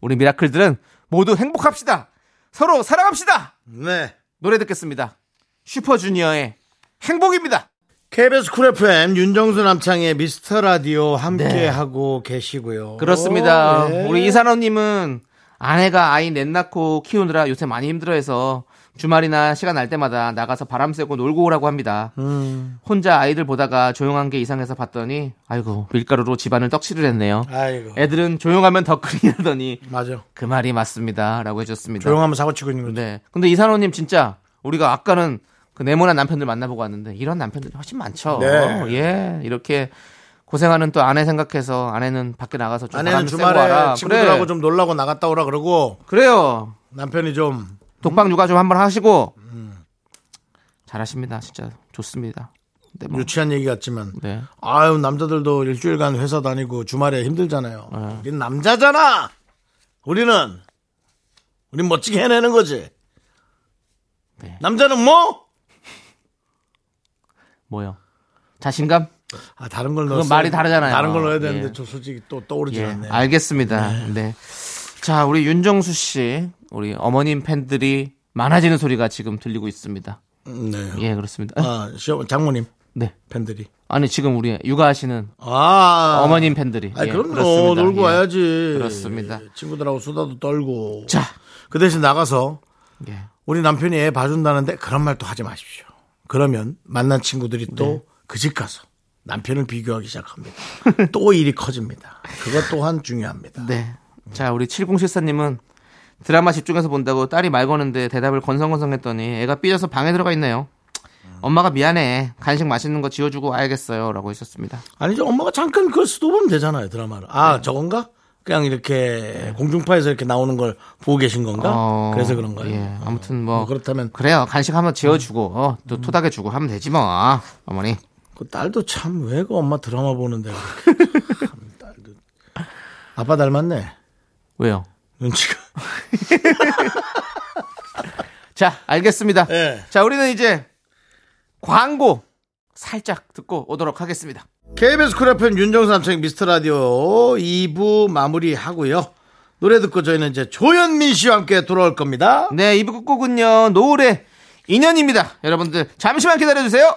S2: 우리 miracle들은 모두 행복합시다. 서로 사랑합시다.
S1: 네.
S2: 노래 듣겠습니다. 슈퍼주니어의 행복입니다.
S1: KBS Cool FM 윤정수 남창희의 미스터 라디오 함께
S2: 네.
S1: 하고 계시고요.
S2: 그렇습니다.
S1: 네.
S2: 우리 이산호님은 아내가 아이 넷 낳고 키우느라 요새 많이 힘들어해서 주말이나 시간 날 때마다 나가서 바람 쐬고 놀고 오라고 합니다.
S1: 음.
S2: 혼자 아이들 보다가 조용한 게 이상해서 봤더니 아이고 밀가루로 집안을 떡칠을 했네요.
S1: 아이고.
S2: 애들은 조용하면 더 크리하더니
S1: 맞아.
S2: 그 말이 맞습니다라고 해줬습니다.
S1: 조용하면 사고 치고 있는 거죠.
S2: 네. 근데 이산호님 진짜 우리가 아까는 그 네모난 남편들 만나보고 왔는데 이런 남편들이 훨씬 많죠.
S1: 네.
S2: 예. 이렇게 고생하는 또 아내 생각해서 아내는 밖에 나가서 좀
S1: 아내는 주말에
S2: 와라.
S1: 친구들하고
S2: 그래.
S1: 좀 놀라고 나갔다 오라 그러고
S2: 그래요.
S1: 남편이 좀
S2: 독방 육아 좀 한번 하시고
S1: 음.
S2: 잘하십니다. 진짜 좋습니다. 근데 뭐
S1: 유치한 얘기 같지만
S2: 네.
S1: 아유 남자들도 일주일간 회사 다니고 주말에 힘들잖아요.
S2: 네.
S1: 우린 남자잖아. 우리는 우린 멋지게 해내는 거지.
S2: 네.
S1: 남자는 뭐?
S2: 뭐요? 자신감?
S1: 아 다른 걸
S2: 그건
S1: 넣었어.
S2: 말이 다르잖아요.
S1: 다른 걸 넣어야 되는데
S2: 예.
S1: 저 솔직히 또 떠오르지
S2: 예,
S1: 않네요.
S2: 알겠습니다. 네. 자, 우리 윤정수 씨, 우리 어머님 팬들이 많아지는 소리가 지금 들리고 있습니다.
S1: 음, 네.
S2: 예, 그렇습니다.
S1: 아 시어 장모님
S2: 네.
S1: 팬들이.
S2: 아니 지금 우리 육아하시는
S1: 아
S2: 어머님 팬들이.
S1: 아
S2: 예,
S1: 그럼요.
S2: 그렇습니다.
S1: 놀고
S2: 예.
S1: 와야지.
S2: 그렇습니다.
S1: 친구들하고 수다도 떨고.
S2: 자,
S1: 그 대신 나가서
S2: 예.
S1: 우리 남편이 애 봐준다는데 그런 말 또 하지 마십시오. 그러면 만난 친구들이
S2: 네.
S1: 또그 집 가서 남편을 비교하기 시작합니다. 또 일이 커집니다. 그것 또한 중요합니다.
S2: 네. 자, 우리 7074님은 드라마 집중해서 본다고 딸이 말 거는데 대답을 건성건성했더니 애가 삐져서 방에 들어가 있네요. 엄마가 미안해. 간식 맛있는 거 지어주고 와야겠어요. 라고 하셨습니다.
S1: 아니죠. 엄마가 잠깐 그걸 수도 보면 되잖아요. 드라마를. 아
S2: 네.
S1: 저건가? 그냥 이렇게 공중파에서 이렇게 나오는 걸 보고 계신 건가?
S2: 어,
S1: 그래서 그런 거예요.
S2: 예, 아무튼
S1: 뭐
S2: 뭐.
S1: 그렇다면
S2: 그래요. 간식 한번 지어주고, 어, 또 토닥여주고 하면 되지 뭐. 어머니.
S1: 그 딸도 참 왜 그 엄마 드라마 보는데. 참 딸도 아빠 닮았네.
S2: 왜요?
S1: 눈치가.
S2: 자, 알겠습니다.
S1: 예.
S2: 자, 우리는 이제 광고 살짝 듣고 오도록 하겠습니다.
S1: KBS Cool FM 윤정수 남창희의 미스터 라디오 2부 마무리 하고요. 노래 듣고 저희는 이제 조현민 씨와 함께 돌아올 겁니다.
S2: 네, 이부 끝곡은요, 노을의 인연입니다. 여러분들, 잠시만 기다려 주세요.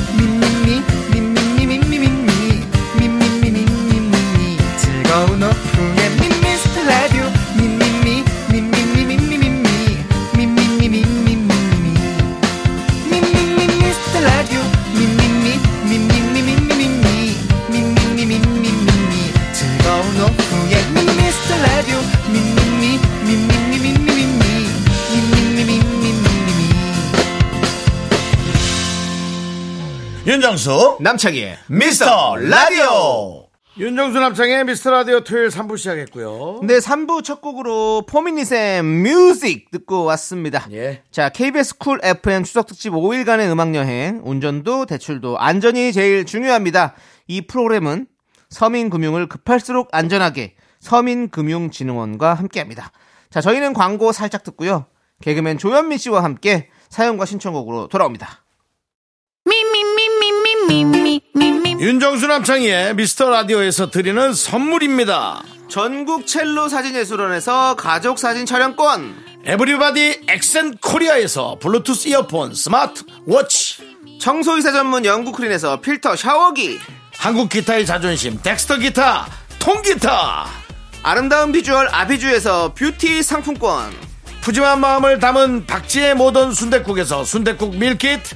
S1: 윤정수
S2: 남창희의
S1: 미스터 라디오 윤정수 남창희의 미스터 라디오 토요일 3부 시작했고요.
S2: 네, 3부 첫 곡으로 포미닛의 Muzik 듣고 왔습니다.
S1: 예.
S2: 자, KBS Cool FM 추석 특집 5일간의 음악 여행, 운전도 대출도 안전이 제일 중요합니다. 이 프로그램은 서민 금융을 급할수록 안전하게 서민금융진흥원과 함께합니다. 자, 저희는 광고 살짝 듣고요. 개그맨 조현민 씨와 함께 사연과 신청곡으로 돌아옵니다.
S1: 윤정수 남창희의 미스터 라디오에서 드리는 선물입니다.
S2: 전국 첼로 사진예술원에서 가족 사진 촬영권,
S1: 에브리바디 엑센 코리아에서 블루투스 이어폰 smart watch.
S2: 청소이사 전문 영국 크린에서 필터 샤워기,
S1: 한국 기타의 자존심 덱스터 기타 통기타.
S2: 아름다운 비주얼 아비주에서 뷰티 상품권,
S1: 푸짐한 마음을 담은 박지의 모던 순댓국에서 순댓국 meal kit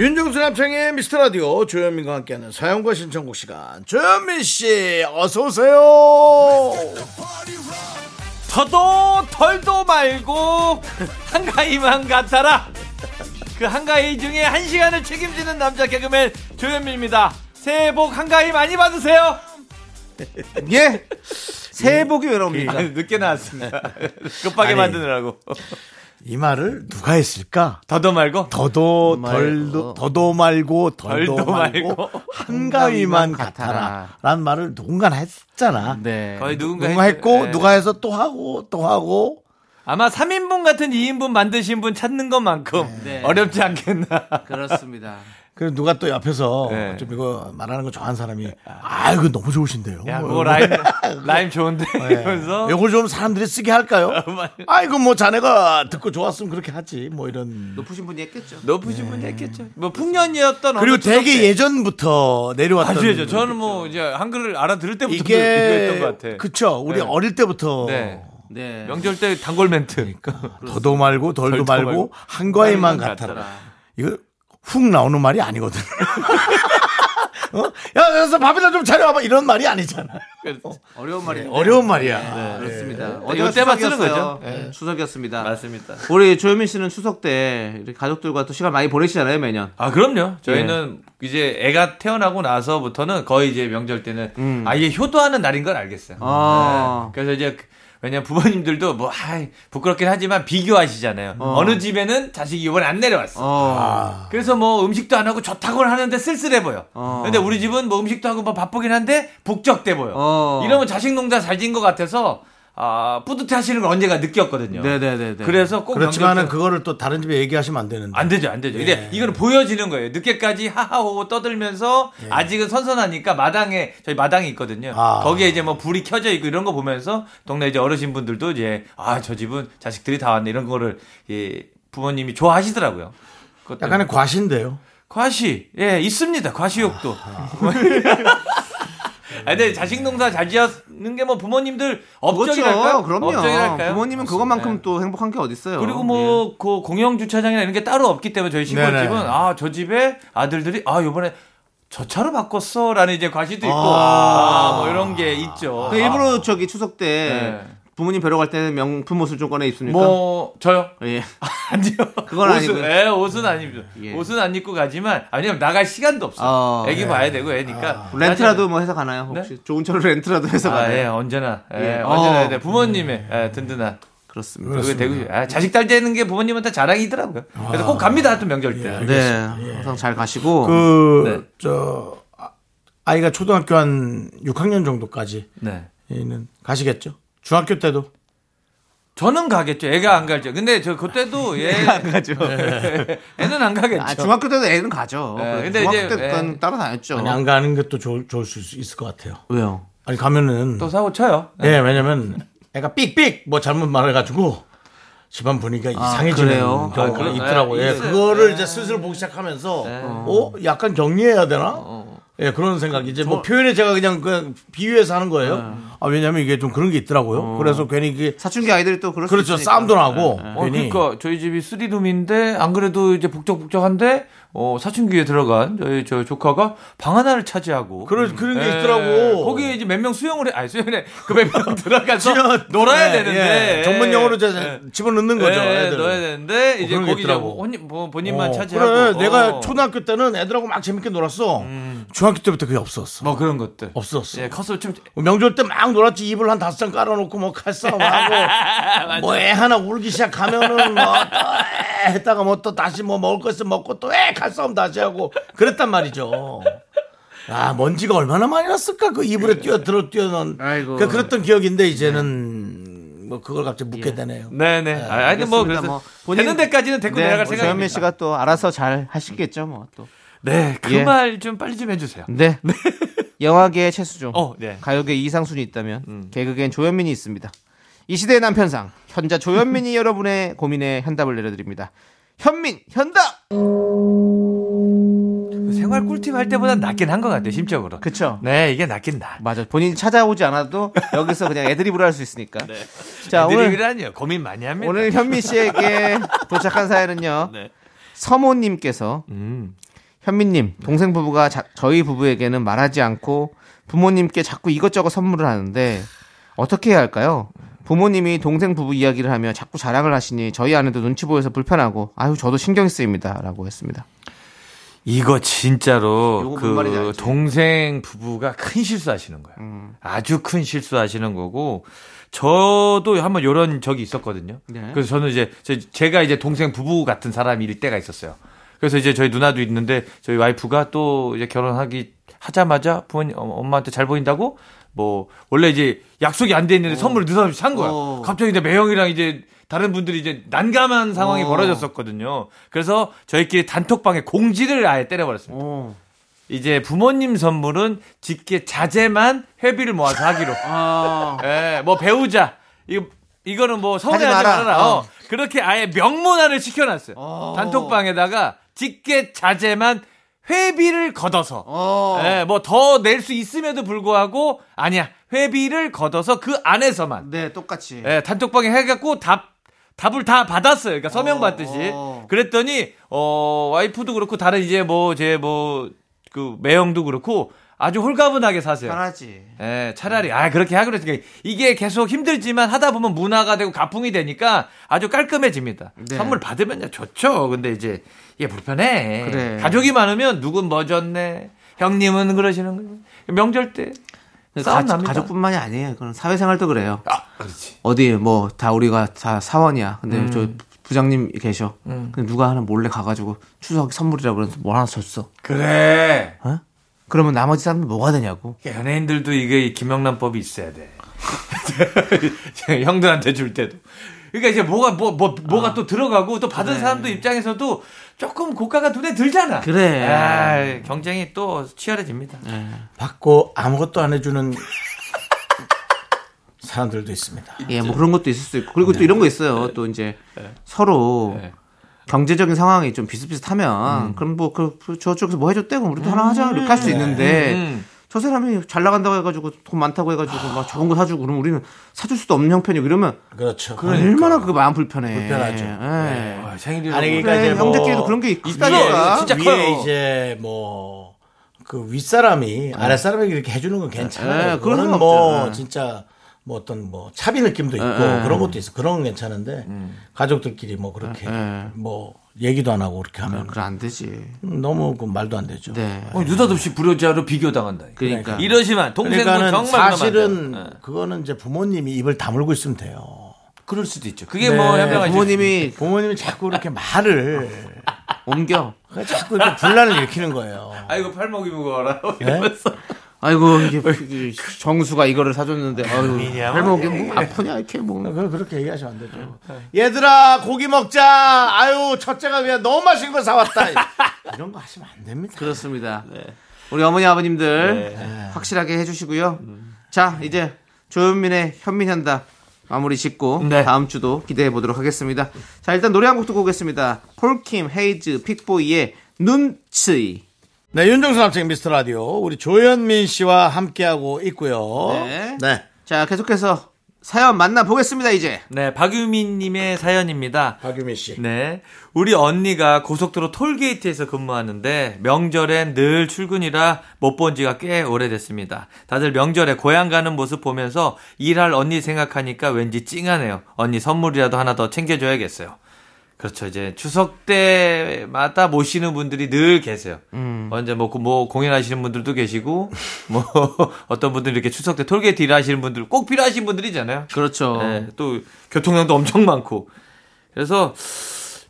S1: 윤정수 남창의 미스터 라디오 조현민과 함께하는 사연과 신청곡 시간 조현민 씨 어서 오세요
S3: 더도 덜도 말고 한가위만 같아라. 그 한가위 중에 한 시간을 책임지는 남자 개그맨 조현민입니다. 새해 복 한가위 많이 받으세요.
S2: 예! 새해 복이 왜 나옵니까?
S3: 늦게 나왔습니다. 급하게
S1: 아니.
S3: 만드느라고.
S1: 이 말을 누가 했을까?
S3: 더도 말고
S1: 더도. 덜도 더도 말고 덜도
S3: 덜도
S1: 말고
S3: 말고
S1: 한가위만
S2: 한가위만
S1: 같아라.
S2: 같아라.
S1: 라는 말을 누군가 했잖아.
S2: 네.
S3: 거의 누군가,
S1: 누군가
S3: 했-
S1: 했고
S3: 예.
S1: 누가 해서 또 하고 또 하고
S3: 아마 3인분 같은 2인분 만드신 분 찾는 것만큼
S2: 네.
S3: 어렵지 않겠나.
S2: 그렇습니다.
S1: 그리고 누가 또 옆에서
S3: 네.
S1: 좀 이거 말하는 거 좋아하는 사람이 아 이거 너무 좋으신데요.
S3: 야,
S1: 뭐
S3: 그거. 라임, 라임 좋은데?
S1: 네.
S3: 이러면서.
S1: 이걸 좀 사람들이 쓰게 할까요? 아 이거 뭐 자네가 듣고 좋았으면 그렇게 하지 뭐 이런.
S2: 높으신 분이 했겠죠.
S3: 높으신 분이 했겠죠. 뭐 풍년이었던
S1: 그리고 되게
S3: 때.
S1: 예전부터 내려왔던
S3: 아주 예전. 저는 뭐 이제 한글을 알아들을 때부터
S1: 이게
S3: 이랬던 것 같아.
S1: 그쵸 우리
S3: 네.
S1: 어릴 때부터
S3: 네.
S2: 네.
S3: 명절 때 단골 멘트.
S1: 더도 말고 덜도
S3: 덜도
S1: 말고
S3: 말고
S1: 한과에만.
S3: 같아라.
S1: 이거 훅 나오는 말이 아니거든. 어? 야, 그래서 밥이나 좀 차려와봐. 이런 말이 아니잖아.
S2: 어려운 말이
S1: 어려운 말이야.
S3: 네.
S2: 그렇습니다.
S3: 네, 이때만 쓰는. 거죠. 네.
S2: 추석이었습니다.
S3: 맞습니다.
S2: 우리 조현민 씨는 추석 때 이렇게 가족들과 또 시간 많이 보내시잖아요, 매년.
S3: 아, 그럼요. 저희는 이제 애가 태어나고 나서부터는 거의 이제 명절 때는
S2: 음.
S3: 아예 효도하는 날인 걸 알겠어요.
S2: 아.
S3: 네. 그래서 이제 그- 왜냐면 부모님들도 뭐, 아이, 부끄럽긴 하지만 비교하시잖아요. 어. 느 집에는 자식이 이번에 안 내려왔어.
S2: 어.
S3: 그래서 뭐 음식도 안 하고 좋다고는 하는데 쓸쓸해 보여.
S2: 어.
S3: 근데 우리 집은 뭐 음식도 하고 뭐 바쁘긴 한데 북적대 보여.
S2: 어.
S3: 이러면 자식 농사 잘진 것 같아서 아, 뿌듯해 하시는 걸 언제가 느꼈거든요.
S2: 네네네.
S3: 그래서 꼭
S1: 그렇지만은
S3: 명절 때-
S1: 그거를 또 다른 집에 얘기하시면 안 되는데.
S3: 안 되죠, 안 되죠. 근데 이거는 보여지는 거예요. 늦게까지 하하호호 떠들면서 아직은 선선하니까 마당에 저희 마당이 있거든요.
S1: 아.
S3: 거기에 이제 뭐 불이 켜져 있고 이런 거 보면서 동네 이제 어르신 분들도 이제 아 저 집은 자식들이 다 왔네 이런 거를 예, 부모님이 좋아하시더라고요.
S1: 약간의 과시인데요.
S3: 과시 예 있습니다. 과시욕도. 아, 근데 자식 농사 잘 지었는 게 뭐 부모님들 업적이랄까요?
S2: 그렇죠. 그럼요.
S3: 업적이랄까요?
S2: 부모님은 그것만큼 또 행복한 게 어딨어요.
S3: 그리고 뭐 그 공영 주차장이나 이런 게 따로 없기 때문에 저희. 시골집은 아 저 집에 아들들이 아 요번에 저 차로 바꿨어라는 이제 과시도 있고
S1: 아.
S3: 아 뭐 이런 게 있죠.
S2: 그 일부러 저기 추석 때
S3: 네.
S2: 부모님 뵈러 갈 때는 명품 옷을 좀 꺼내 입습니까?
S3: 뭐 저요?
S2: 예.
S3: 아니요.
S2: 그건
S3: 옷은,
S2: 아니고요.
S3: 예, 옷은 아닙니다.
S2: 예.
S3: 옷은 안 입고 가지만 아니면 나갈 시간도 없어.
S2: 어,
S3: 애기
S2: 네.
S3: 봐야 되고 애니까.
S2: 렌트라도 뭐 해서 가나요? 혹시 좋은 차로 렌트라도 해서
S3: 아,
S2: 가나요?
S3: 예, 언제나. 예,
S2: 예.
S3: 언제나
S2: 어.
S3: 해야 돼. 부모님의 예, 든든한.
S2: 그렇습니다.
S3: 그게 되고 아, 자식 딸 되는 게 부모님한테 자랑이더라고요. 그래서 꼭 갑니다. 또 명절 때.
S2: 네. 항상 잘 가시고.
S1: 그,
S3: 네.
S1: 저, 아- 아이가 초등학교 한 6학년 정도까지
S3: 네.
S1: 는 가시겠죠? 중학교 때도?
S3: 저는 가겠죠. 애가 안 가죠. 근데 저 그때도 얘안 가죠. 애는 안 가겠죠.
S2: 아, 중학교 때도 애는 가죠.
S3: 네,
S2: 그래,
S3: 근데
S2: 중학교
S3: 이제,
S2: 때는
S3: 예.
S2: 따라다녔죠.
S1: 아니, 안 가는 것도 좋을, 좋을 수 있을 것 같아요.
S2: 왜요?
S1: 아니, 가면은.
S3: 또 사고 쳐요.
S1: 예, 왜냐면 애가 삑삑 뭐 잘못 말해가지고 집안 분위기가 이상해지는
S2: 그래요?
S1: 경우가
S3: 아,
S1: 있더라고요.
S3: 네,
S1: 예,
S3: 있어요.
S1: 그거를 이제 슬슬 보기 시작하면서 어 약간 격리해야 되나? 예, 그런 생각. 이제 뭐 표현에 제가 그냥 그 비유해서 하는 거예요. 아, 왜냐면 이게 좀 그런 게 있더라고요. 그래서 괜히 이게
S2: 사춘기 아이들이 또 그럴 수
S1: 그렇죠.
S2: 있으니까.
S1: 싸움도 나고
S3: 어,
S1: 괜히
S3: 그러니까 저희 집이 쓰리룸인데 안 그래도 이제 북적북적한데 어, 사춘기에 들어간 저희 저 조카가 방 하나를 차지하고
S1: 그런 그런 게
S3: 예,
S1: 있더라고.
S3: 거기에 이제 몇 명 수영을 해. 아니 수영을 해. 그몇 명 들어가서
S1: 지어-
S3: 놀아야
S1: 예,
S3: 되는데
S1: 예. 전문 용어로
S3: 예.
S1: 집어넣는 거죠.
S3: 예,
S1: 애들.
S3: 넣어야 되는데 이제 거기 이제
S1: 있더라고.
S3: 본인, 뭐 본인만
S1: 어,
S3: 차지하고
S1: 그래, 내가
S3: 어.
S1: 초등학교 때는 애들하고 막 재밌게 놀았어. 중학교 때부터 그게 없었어.
S3: 뭐 그런 것들
S1: 없었어.
S3: 예, 커서 좀
S1: 명절 때 막 놀았지 이불 한 다섯 장 깔아놓고 뭐 칼싸움하고 뭐 애 하나 울기 시작하면은 뭐 또 했다가 뭐 또 다시 뭐 먹을 거 있으면 먹고 또애 칼싸움 다시 하고 그랬단 말이죠. 아 먼지가 얼마나 많이 났을까 그 이불에 뛰어 들어 뛰어는
S2: 아이고.
S1: 그 그랬던 기억인데 이제는 뭐 그걸 갑자기 묻게 되네요.
S3: 네네. 아, 아니 뭐. 그래서
S2: 뭐 본인-
S3: 되는 데까지는 데리고
S2: 네,
S3: 내려갈
S2: 뭐
S3: 생각입니다.
S2: 조현민 씨가 또 알아서 잘 하시겠죠, 뭐 또.
S3: 네, 그
S2: 예.
S3: 말좀 빨리 좀 해주세요.
S2: 네. 영화계의 최수종.
S3: 어, 네.
S2: 가요계 이상순이 있다면 개그계엔 조현민이 있습니다. 이 시대의 남편상 현자 조현민이 여러분의 고민에 현답을 내려드립니다. 현민 현답.
S3: 그 생활 꿀팁 할 때보다 낫긴 한 것 같아요, 심적으로.
S2: 그쵸.
S3: 네, 이게 낫긴 나.
S2: 맞아. 본인이 찾아오지 않아도 여기서 그냥 애드립으로 할 수 있으니까. 자 오늘
S3: 애드립이라니요. 고민 많이 합니다.
S2: 오늘 현민 씨에게 도착한 사연은요.
S3: 네.
S2: 서모님께서
S3: 음.
S2: 현민님 동생 부부가 자- 저희 부부에게는 말하지 않고 부모님께 자꾸 이것저것 선물을 하는데 어떻게 해야 할까요? 부모님이 동생 부부 이야기를 하며 자꾸 자랑을 하시니 저희 아내도 눈치 보여서 불편하고 아유 저도 신경이 쓰입니다라고 했습니다.
S3: 이거 진짜로 그? 동생 부부가 큰 실수하시는 거예요.
S2: 음.
S3: 아주 큰 실수하시는 거고 저도 한번 이런 적이 있었거든요.
S2: 네.
S3: 그래서 저는 이제 제- 제가 이제 동생 부부 같은 사람일 때가 있었어요. 그래서 이제 저희 누나도 있는데 저희 와이프가 또 이제 결혼하기 하자마자 부모님 어, 엄마한테 잘 보인다고 뭐 원래 이제 약속이 안 돼 있는데 선물을 늦어서 산 거야.
S2: 어.
S3: 갑자기 이제 매형이랑 이제 다른 분들이 이제 난감한 상황이
S2: 어.
S3: 벌어졌었거든요. 그래서 저희끼리 단톡방에 공지를 아예 때려버렸습니다.
S2: 어.
S3: 이제 부모님 선물은 직계 자제만 회비를 모아서 하기로.
S2: 아.
S3: 예, 뭐 배우자. 이거 이거는 뭐 서운해하지. 말아라. 어.
S2: 어.
S3: 그렇게 아예 명문화를 시켜놨어요.
S2: 어.
S3: 단톡방에다가 직계 자제만 회비를 걷어서.
S2: 어.
S3: 예, 뭐더 낼 수 있음에도 불구하고 아니야 회비를 걷어서 그 안에서만.
S2: 네, 똑같이.
S3: 예, 단톡방에 해갖고 답 답을 다 받았어요. 그러니까 서명 받듯이.
S2: 어.
S3: 그랬더니 어 와이프도 그렇고 다른 이제 뭐 제 뭐 그 매형도 그렇고 아주 홀가분하게 사세요.
S2: 편하지.
S3: 예, 차라리 아 그렇게 하기로 했으니까 이게 계속 힘들지만 하다 보면 문화가 되고 가풍이 되니까 아주 깔끔해집니다.
S2: 네.
S3: 선물 받으면 좋죠. 근데 이제 이게 불편해.
S2: 그래.
S3: 가족이 많으면 누군 뭐 줬네. 형님은 그러시는 거예요. 명절 때 싸움
S2: 가,
S3: 납니다.
S2: 가족뿐만이 아니에요. 그런 사회생활도 그래요.
S3: 아, 그렇지.
S2: 어디 뭐 다 우리가 다 사원이야. 근데
S3: 음.
S2: 저 부장님 계셔. 근데 누가 하나 몰래 가가지고 추석 선물이라고 그래서 뭐 하나 줬어.
S3: 그래.
S2: 어? 그러면 나머지 사람들 뭐가 되냐고.
S3: 연예인들도 이게 김영란법이 있어야 돼. 형들한테 줄 때도. 그러니까 이제 뭐가 뭐, 뭐 뭐가 또 들어가고 또 받은 사람도 입장에서도 조금 고가가 눈에 들잖아.
S2: 그래.
S3: 아, 경쟁이 또 치열해집니다.
S1: 받고 아무것도 안 해주는 사람들도 있습니다.
S2: 예, 뭐 그런 것도 있을 수 있고. 그리고 또 이런 거 있어요. 또 이제 서로
S3: 네.
S2: 경제적인 상황이 좀 비슷비슷하면 그럼 뭐 그 저쪽에서 뭐 해줬대 그럼 우리도 하나 하자 이렇게 할 수 있는데
S3: 음.
S2: 저 사람이 잘 나간다고 해가지고 돈 많다고 해가지고 막 좋은 거 사주고 그러면 우리는 사줄 수도 없는 형편이고 이러면
S1: 그렇죠.
S2: 얼마나 그 마음 불편해.
S1: 불편하죠.
S2: 예.
S3: 아, 생일이라고.
S1: 아니 그러니까
S2: 그래,
S1: 이제 뭐
S2: 형제끼리도 그런 게
S1: 위에
S2: 있다니까.
S3: 진짜
S1: 위에
S3: 커요.
S1: 이제 뭐 그 윗사람이 아랫사람에게 이렇게 해주는 건 괜찮아요.
S2: 네, 그런
S1: 그거는 건뭐
S2: 없죠. 네.
S1: 진짜 뭐 어떤 뭐 차비 느낌도 있고
S2: 네.
S1: 그런 것도 있어. 그런 건 괜찮은데 가족들끼리 뭐 그렇게
S2: 네.
S1: 뭐 얘기도 안 하고 그렇게 하면
S2: 그래 안 되지.
S1: 너무 그 말도 안 되죠.
S2: 네.
S3: 어, 느닷없이 불효자로 비교당한다.
S2: 그러니까.
S3: 이러시면 동생도
S1: 그러니까는
S3: 정말
S1: 사실은.
S3: 예.
S1: 그거는 이제 부모님이 입을 다물고 있으면 돼요.
S3: 그럴 수도 있죠. 그게
S1: 네,
S3: 뭐 현명하지.
S2: 부모님이
S1: 부모님이 자꾸 이렇게 말을
S2: 옮겨.
S1: 자꾸 이렇게 분란을 일으키는 거예요.
S3: 아이고 팔목 이 무거워라.
S1: 네?
S2: 아이고 이게 정수가 이거를 사줬는데 아유
S3: 미냐,
S2: 할머니 뭐 아프냐 이렇게 뭐.
S1: 그- 그렇게 얘기하시면 안 되죠. 얘들아, 고기 먹자. 아유, 첫째가 왜 너무 맛있는 거 사왔다. 이런 거 하시면 안 됩니다.
S2: 그렇습니다. 우리 어머니 아버님들 확실하게 해주시고요. 자 이제 조현민의 현민현다 마무리 짓고
S3: 네.
S2: 다음 주도 기대해 보도록 하겠습니다. 자 일단 노래 한 곡 듣고 오겠습니다. 폴킴 헤이즈 픽보이의 눈치.
S1: 네, 윤정수 남친 미스터 라디오. 우리 조현민 씨와 함께하고 있고요.
S2: 네.
S1: 네.
S2: 자 계속해서 사연 만나 보겠습니다 이제.
S3: 네, 박유민님의 사연입니다.
S1: 박유민 씨.
S3: 네. 우리 언니가 고속도로 톨게이트에서 근무하는데 명절엔 늘 출근이라 못 본 지가 꽤 오래됐습니다. 다들 명절에 고향 가는 모습 보면서 일할 언니 생각하니까 왠지 찡하네요. 언니 선물이라도 하나 더 챙겨줘야겠어요. 그렇죠. 이제 추석 때마다 모시는 분들이 늘 계세요. 언제 뭐, 그뭐 공연하시는 분들도 계시고 뭐 어떤 분들 이렇게 추석 때 톨게이트 일하시는 분들 꼭 필요하신 분들이잖아요.
S2: 그렇죠.
S3: 네, 또 교통량도 엄청 많고. 그래서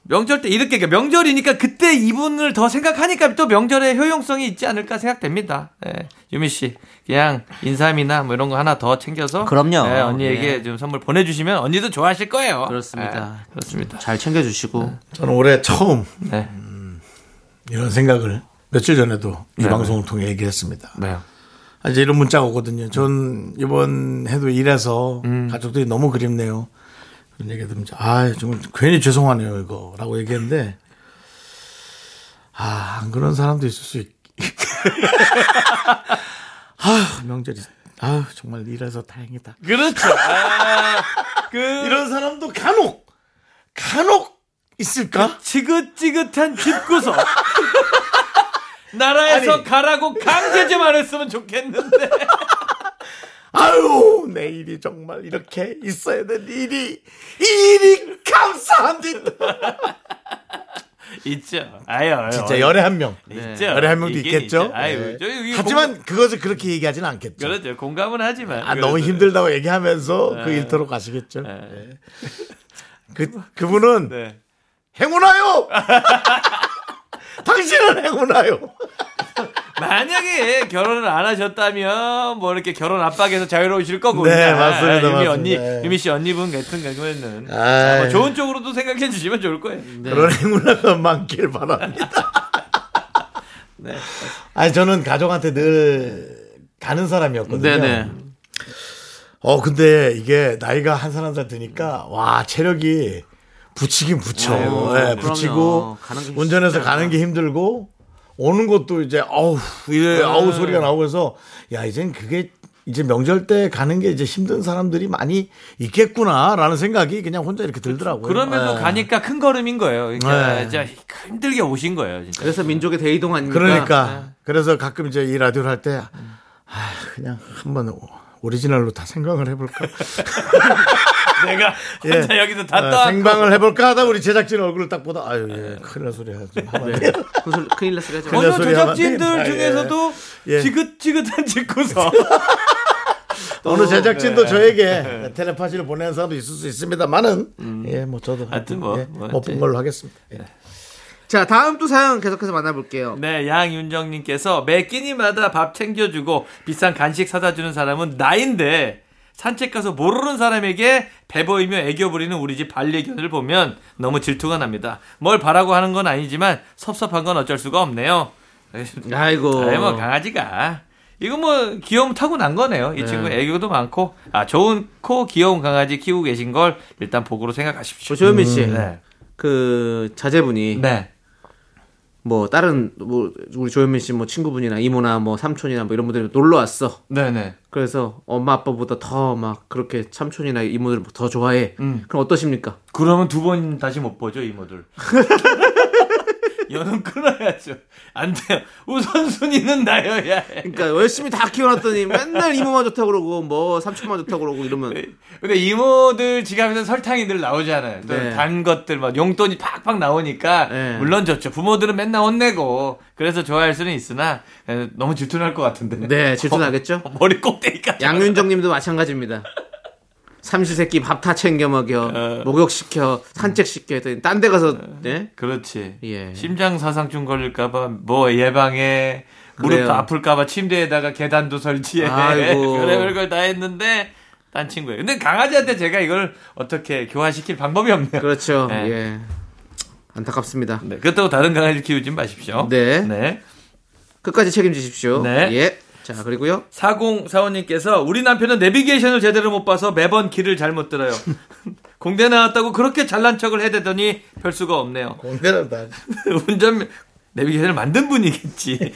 S3: 명절 때 이렇게 명절이니까 그때 이분을 더 생각하니까 또 명절의 효용성이 있지 않을까 생각됩니다. 네, 유미 씨 그냥 인삼이나 뭐 이런 거 하나 더 챙겨서
S2: 그럼요.
S3: 네, 언니에게
S2: 네.
S3: 좀 선물 보내주시면 언니도 좋아하실 거예요.
S2: 그렇습니다.
S3: 네, 그렇습니다.
S2: 잘 챙겨주시고.
S1: 저는 올해 처음
S3: 네,
S1: 이런 생각을 며칠 전에도 이
S3: 네.
S1: 방송을 통해 얘기했습니다.
S3: 네.
S1: 아, 이제 이런 문자가 오거든요. 전 이번 해도 일해서
S3: 음.
S1: 가족들이 너무 그립네요. 그런 얘기 들으면 아 정말 괜히 죄송하네요 이거라고 얘기했는데 아안 그런 사람도 있을 수 있. 아 명절이 아 정말 일해서 다행이다.
S3: 그렇죠. 아, 그
S1: 이런 사람도 간혹 간혹 있을까?
S3: 지긋지긋한 집구석. 나라에서
S1: 아니.
S3: 가라고 강제 좀 안 했으면 좋겠는데.
S1: 아유 내 일이 정말 이렇게 있어야 될 일이 이 일이 감사합니다.
S3: 있죠. 아유, 아유,
S1: 진짜
S3: 아유.
S1: 열에 한 명.
S3: 있죠.
S1: 열에 한 명도 있겠죠.
S3: 아유,
S1: 네.
S3: 이게
S1: 하지만 그것을 그렇게 얘기하지는 않겠죠.
S3: 그렇죠. 공감은 하지만.
S1: 아, 너무
S3: 그래도-
S1: 힘들다고 얘기하면서 그
S3: 네.
S1: 일터로 가시겠죠.
S3: 네.
S1: 네. 그, 그분은
S3: 네.
S1: 행운아요! 당신은 행운아요!
S3: 만약에 결혼을 안 하셨다면 뭐 이렇게 결혼 압박에서 자유로우실 거고
S1: 네, 맞습니다,
S3: 유미
S1: 맞습니다.
S3: 언니
S1: 네.
S3: 유미 씨 언니분 같은 경우에는. 뭐 좋은 쪽으로도 생각해 주시면 좋을 거예요.
S1: 그런 행운아가 많길 바랍니다.
S3: 네.
S1: 아니, 저는 가족한테 늘 가는 사람이었거든요.
S2: 네네.
S1: 어, 근데 이게 나이가 한 살 한 살 드니까, 와, 체력이 붙이긴 붙여.
S2: 아유,
S1: 예,
S2: 그럼요.
S1: 붙이고, 운전해서. 가는 게 힘들고, 오는 것도 이제, 어우, 이래, 아우 소리가 나오고 해서, 야, 이젠 그게, 이제 명절 때 가는 게 이제 힘든 사람들이 많이 있겠구나라는 생각이 그냥 혼자 이렇게 들더라고요.
S3: 그럼에도
S1: 예.
S3: 가니까 큰 걸음인 거예요. 그러니까
S1: 네.
S3: 진짜 힘들게 오신 거예요, 진짜.
S2: 그래서 민족의 대이동 아닙니까?
S1: 그러니까. 그래서 가끔 이제 이 라디오를 할 때, 아, 그냥 한번 오리지널로 다 생각을 해볼까?
S3: 내가 혼자 여기서 다
S1: 어,
S3: 떠.
S1: 생방을 해볼까 하다 우리 제작진 얼굴을 딱 보다, 아유, 예, 큰일 날 소리 하지.
S2: 그 소리- 큰일 났어 가지고.
S1: 큰일
S3: 어느.
S1: 소리 하면 안
S3: 제작진들
S1: 되겠다.
S3: 중에서도
S1: 예.
S3: 지긋지긋한 짓고서
S1: 어느 제작진도
S3: 네.
S1: 저에게 텔레파시를 보내는 사람도 있을 수 있습니다만은, 예, 뭐 저도
S3: 하여튼 뭐,
S1: 예, 뭐못 본 걸로 하겠습니다. 예.
S2: 자 다음 또 사연 계속해서 만나볼게요.
S3: 네, 양윤정님께서 매 끼니마다 밥 챙겨주고 비싼 간식 사다 주는 사람은 나인데 산책 가서 모르는 사람에게 배 보이며 애교 부리는 우리 집 반려견을 보면 너무 질투가 납니다. 뭘 바라고 하는 건 아니지만 섭섭한 건 어쩔 수가 없네요.
S2: 아이고.
S3: 아이 뭐 강아지가 이거 뭐 귀여움 타고 난 거네요. 이 친구 애교도 많고 아 좋고 귀여운 강아지 키우고 계신 걸 일단 복으로 생각하십시오.
S2: 어, 조현민 씨,
S3: 네.
S2: 그 자제분이
S3: 네.
S2: 뭐 다른 뭐 우리 조현민 씨 뭐 친구분이나 이모나 뭐 삼촌이나 뭐 이런 분들이 놀러 왔어.
S3: 네네.
S2: 그래서 엄마 아빠보다 더 막 그렇게 삼촌이나 이모들 더 좋아해.
S3: 음.
S2: 그럼 어떠십니까?
S3: 그러면 두 번 다시 못 보죠 이모들. 연은 끊어야죠. 안 돼요. 우선순위는 나여야 해.
S2: 그러니까 열심히 다 키워놨더니 맨날 이모만 좋다고 그러고 뭐 삼촌만 좋다고 그러고 이러면
S3: 근데 이모들 지갑에서 설탕이 늘 나오잖아요. 또
S2: 네.
S3: 단 것들 막 용돈이 팍팍 나오니까
S2: 네.
S3: 물론 좋죠. 부모들은 맨날 혼내고 그래서 좋아할 수는 있으나 에, 너무 질투날 것 같은데.
S2: 네 질투나겠죠?
S3: 어, 머리 꼭대기까지.
S2: 양윤정님도 마찬가지입니다. 삼시세끼 밥 다 챙겨 먹여,
S3: 어.
S2: 목욕시켜, 산책시켜 했더니 딴 데 가서 네?
S3: 그렇지.
S2: 예.
S3: 심장 사상충 걸릴까봐 뭐 예방해. 무릎
S2: 그래요.
S3: 아플까봐 침대에다가 계단도 설치해.
S2: 아이고.
S3: 그래 별걸 다 했는데 딴 친구예요. 근데 강아지한테 제가 이걸 어떻게 교화시킬 방법이 없네요.
S2: 그렇죠.
S3: 네.
S2: 예. 안타깝습니다.
S3: 네, 그렇다고 다른 강아지 키우지 마십시오.
S2: 네.
S3: 네.
S2: 끝까지 책임지십시오.
S3: 네.
S2: 예. 자, 그리고요.
S3: 4045님께서 우리 남편은 내비게이션을 제대로 못 봐서 매번 길을 잘못 들어요. 공대 나왔다고 그렇게 잘난 척을 해대더니 별 수가 없네요.
S1: 공대는 다.
S3: 운전 내비게이션을 만든 분이겠지.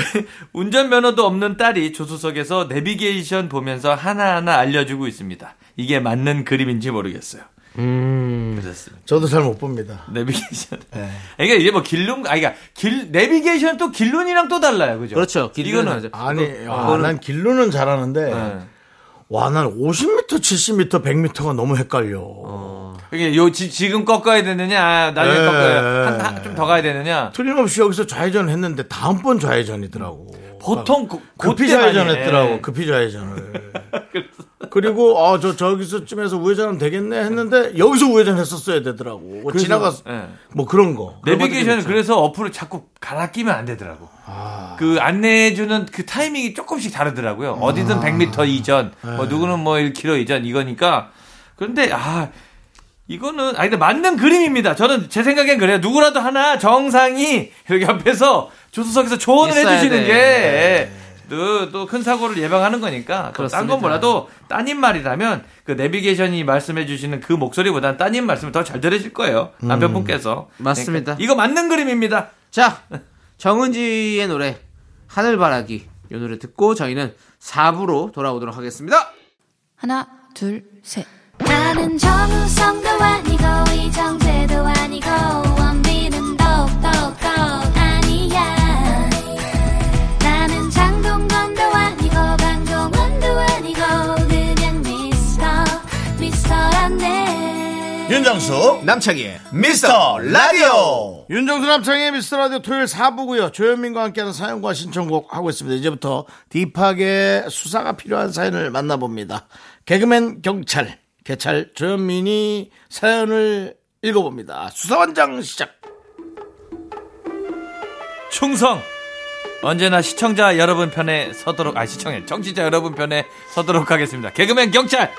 S3: 운전면허도 없는 딸이 조수석에서 내비게이션 보면서 하나하나 알려주고 있습니다. 이게 맞는 그림인지 모르겠어요.
S2: 음.
S3: 그렇습니다.
S1: 저도 잘 못 봅니다.
S3: 내비게이션.
S1: 네.
S3: 그러니까 이게 뭐 길룬, 아, 그러니까 길 내비게이션 또 길룬이랑 또 달라요, 그죠?
S2: 그렇죠.
S3: 이거는
S1: 아니, 아, 난 길로는 잘하는데,
S3: 네.
S1: 와, 난 50m, 70m, 100m가 너무 헷갈려.
S3: 이게 요 지, 지금 꺾어야 되느냐, 아, 나중에
S1: 네.
S3: 꺾어야 한좀 더 가야 되느냐.
S1: 틀림없이 여기서 좌회전 했는데 다음번 좌회전이더라고.
S3: 보통 그,
S1: 급히
S3: 그때 많이
S1: 좌회전
S3: 해.
S1: 했더라고. 급히 좌회전을. 그리고 아 저 저기서쯤에서 우회전하면 되겠네 했는데 여기서 우회전 했었어야 되더라고. 뭐
S3: 그래서,
S1: 지나가서
S3: 예.
S1: 뭐 그런 거.
S3: 내비게이션은 그래서 어플을 자꾸 갈아 끼면 안 되더라고.
S1: 아.
S3: 그 안내해주는 그 타이밍이 조금씩 다르더라고요.
S1: 아.
S3: 어디든 100m 이전,
S1: 네.
S3: 뭐 누구는 뭐 1km 이전 이거니까. 그런데 아 이거는 아니 근데 맞는 그림입니다. 저는 제 생각엔 그래요. 누구라도 하나 정상이 이렇게 옆에서 조수석에서 조언을 해주시는
S2: 돼.
S3: 게. 또큰 사고를 예방하는 거니까 딴
S2: 그렇습니다.
S3: 건 몰라도 따님 말이라면 그 내비게이션이 말씀해 주시는 그 목소리보다는 따님 말씀을 더 잘 들으실 거예요 남편분께서
S2: 음. 맞습니다.
S3: 그러니까 이거 맞는 그림입니다
S2: 자, 정은지의 노래 하늘바라기 이 노래 듣고 저희는 4부로 돌아오도록 하겠습니다.
S4: 하나, 둘, 셋.
S5: 나는 정우성도 아니고 이정재도 아니고
S1: 윤정수
S2: 남창희의
S1: 미스터 라디오. 윤정수 남창의 미스터 라디오 토요일 4부고요. 조현민과 함께하는 사연과 신청곡 하고 있습니다. 이제부터 딥하게 수사가 필요한 사연을 만나봅니다. 개그맨 경찰 개찰 조현민이 사연을 읽어봅니다. 수사원장 시작.
S3: 충성! 언제나 시청자 여러분 편에 서도록 아 시청해 정치자 여러분 편에 서도록 하겠습니다. 개그맨 경찰!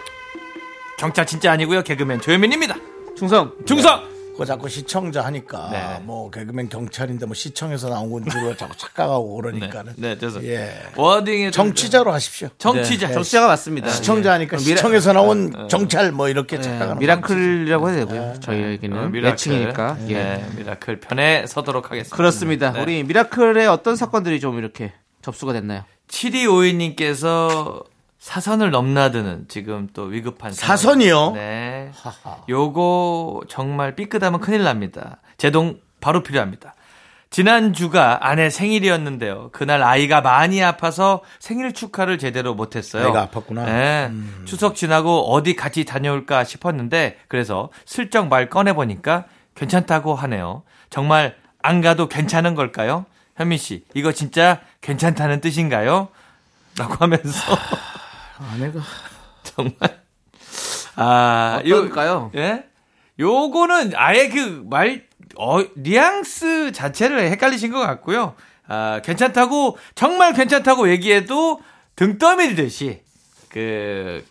S3: 경찰 진짜 아니고요. 개그맨 조현민입니다
S2: 충성
S3: 충성
S1: 그거 자꾸 시청자 하니까
S3: 네.
S1: 뭐 개그맨 경찰인데 뭐 시청에서 나온 건 줄로 자꾸 착각하고 그러니까는
S3: 네, 그래서
S1: 예.
S3: 워딩에 좀-
S1: 정치자로 하십시오
S3: 정치자
S2: 정치자가 맞습니다.
S1: 시청자 하니까
S2: 미라-
S1: 시청에서 나온 정찰 뭐 이렇게 착각하는
S2: 미라클이라고 해야 되고요. 저희에게는
S3: 어, 미라클.
S2: 매칭이니까. 예.
S3: 네, 미라클 편에 서도록 하겠습니다.
S2: 그렇습니다.
S3: 네.
S2: 우리 미라클의 어떤 사건들이 좀 이렇게 접수가 됐나요?
S3: 7252님께서 사선을 넘나드는 지금 또 위급한.
S1: 사선이요?
S3: 네. 요거 정말 삐끗하면 큰일 납니다. 제동 바로 필요합니다. 지난주가 아내 생일이었는데요. 그날 아이가 많이 아파서 생일 축하를 제대로 못했어요.
S1: 아이가 아팠구나.
S3: 네. 추석 지나고 어디 같이 다녀올까 싶었는데 그래서 슬쩍 말 꺼내보니까 괜찮다고 하네요. 정말 안 가도 괜찮은 걸까요? 현민 씨, 이거 진짜 괜찮다는 뜻인가요? 라고 하면서
S1: 아내가
S3: 정말 아
S2: 어떨까요?
S3: 요, 예? 요거는 아예 그 말 어, 뉘앙스 자체를 헷갈리신 것 같고요. 아, 괜찮다고 정말 괜찮다고 얘기해도 등 떠밀듯이 그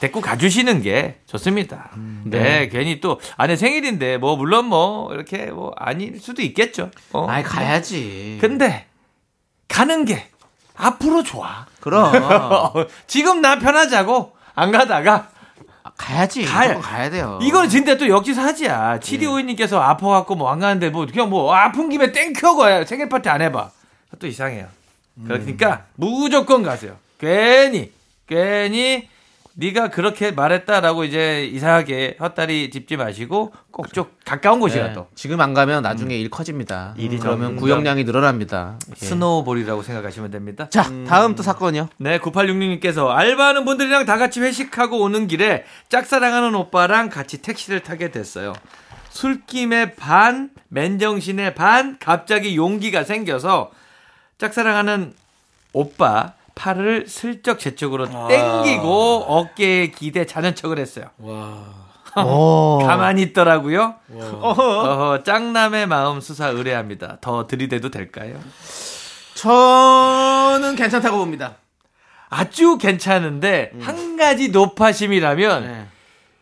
S3: 데리고 가주시는 게 좋습니다. 네. 괜히 또 아내 생일인데 뭐 물론 뭐 이렇게 뭐 아닐 수도 있겠죠. 어.
S2: 아이 가야지.
S3: 근데 가는 게 앞으로 좋아.
S2: 그럼
S3: 지금 나 편하자고 안 가다가
S2: 가야지.
S3: 가야-
S2: 가야, 가야 돼요.
S3: 이거는 진짜 또 역지사지야.
S2: 예.
S3: 7252님께서 아파갖고 뭐 안 가는데 뭐 그냥 뭐 아픈 김에 thank you고 생일 파티 안 해봐. 또 이상해요.
S2: 음.
S3: 그러니까 무조건 가세요. 괜히 괜히 네가 그렇게 말했다라고 이제 이상하게 헛다리 짚지 마시고 꼭 좀 가까운 곳이라
S2: 네.
S3: 또
S2: 지금 안 가면 나중에 일 커집니다.
S3: 일이
S2: 그러면 구역량이 늘어납니다. 예.
S3: snowball이라고 생각하시면 됩니다.
S2: 자, 다음 또 사건이요.
S3: 네, 9866님께서 알바하는 분들이랑 다 같이 회식하고 오는 길에 짝사랑하는 오빠랑 같이 택시를 타게 됐어요. 술김에 반, 맨정신에 반, 갑자기 용기가 생겨서 짝사랑하는 오빠 팔을 슬쩍 제 쪽으로 땡기고 어깨에 기대 자는 척을 했어요. 가만히 있더라고요. 어허, 짱남의 마음 수사 의뢰합니다. 더 들이대도 될까요?
S2: 저는 괜찮다고 봅니다.
S3: 아주 괜찮은데 한 가지 노파심이라면
S2: 네.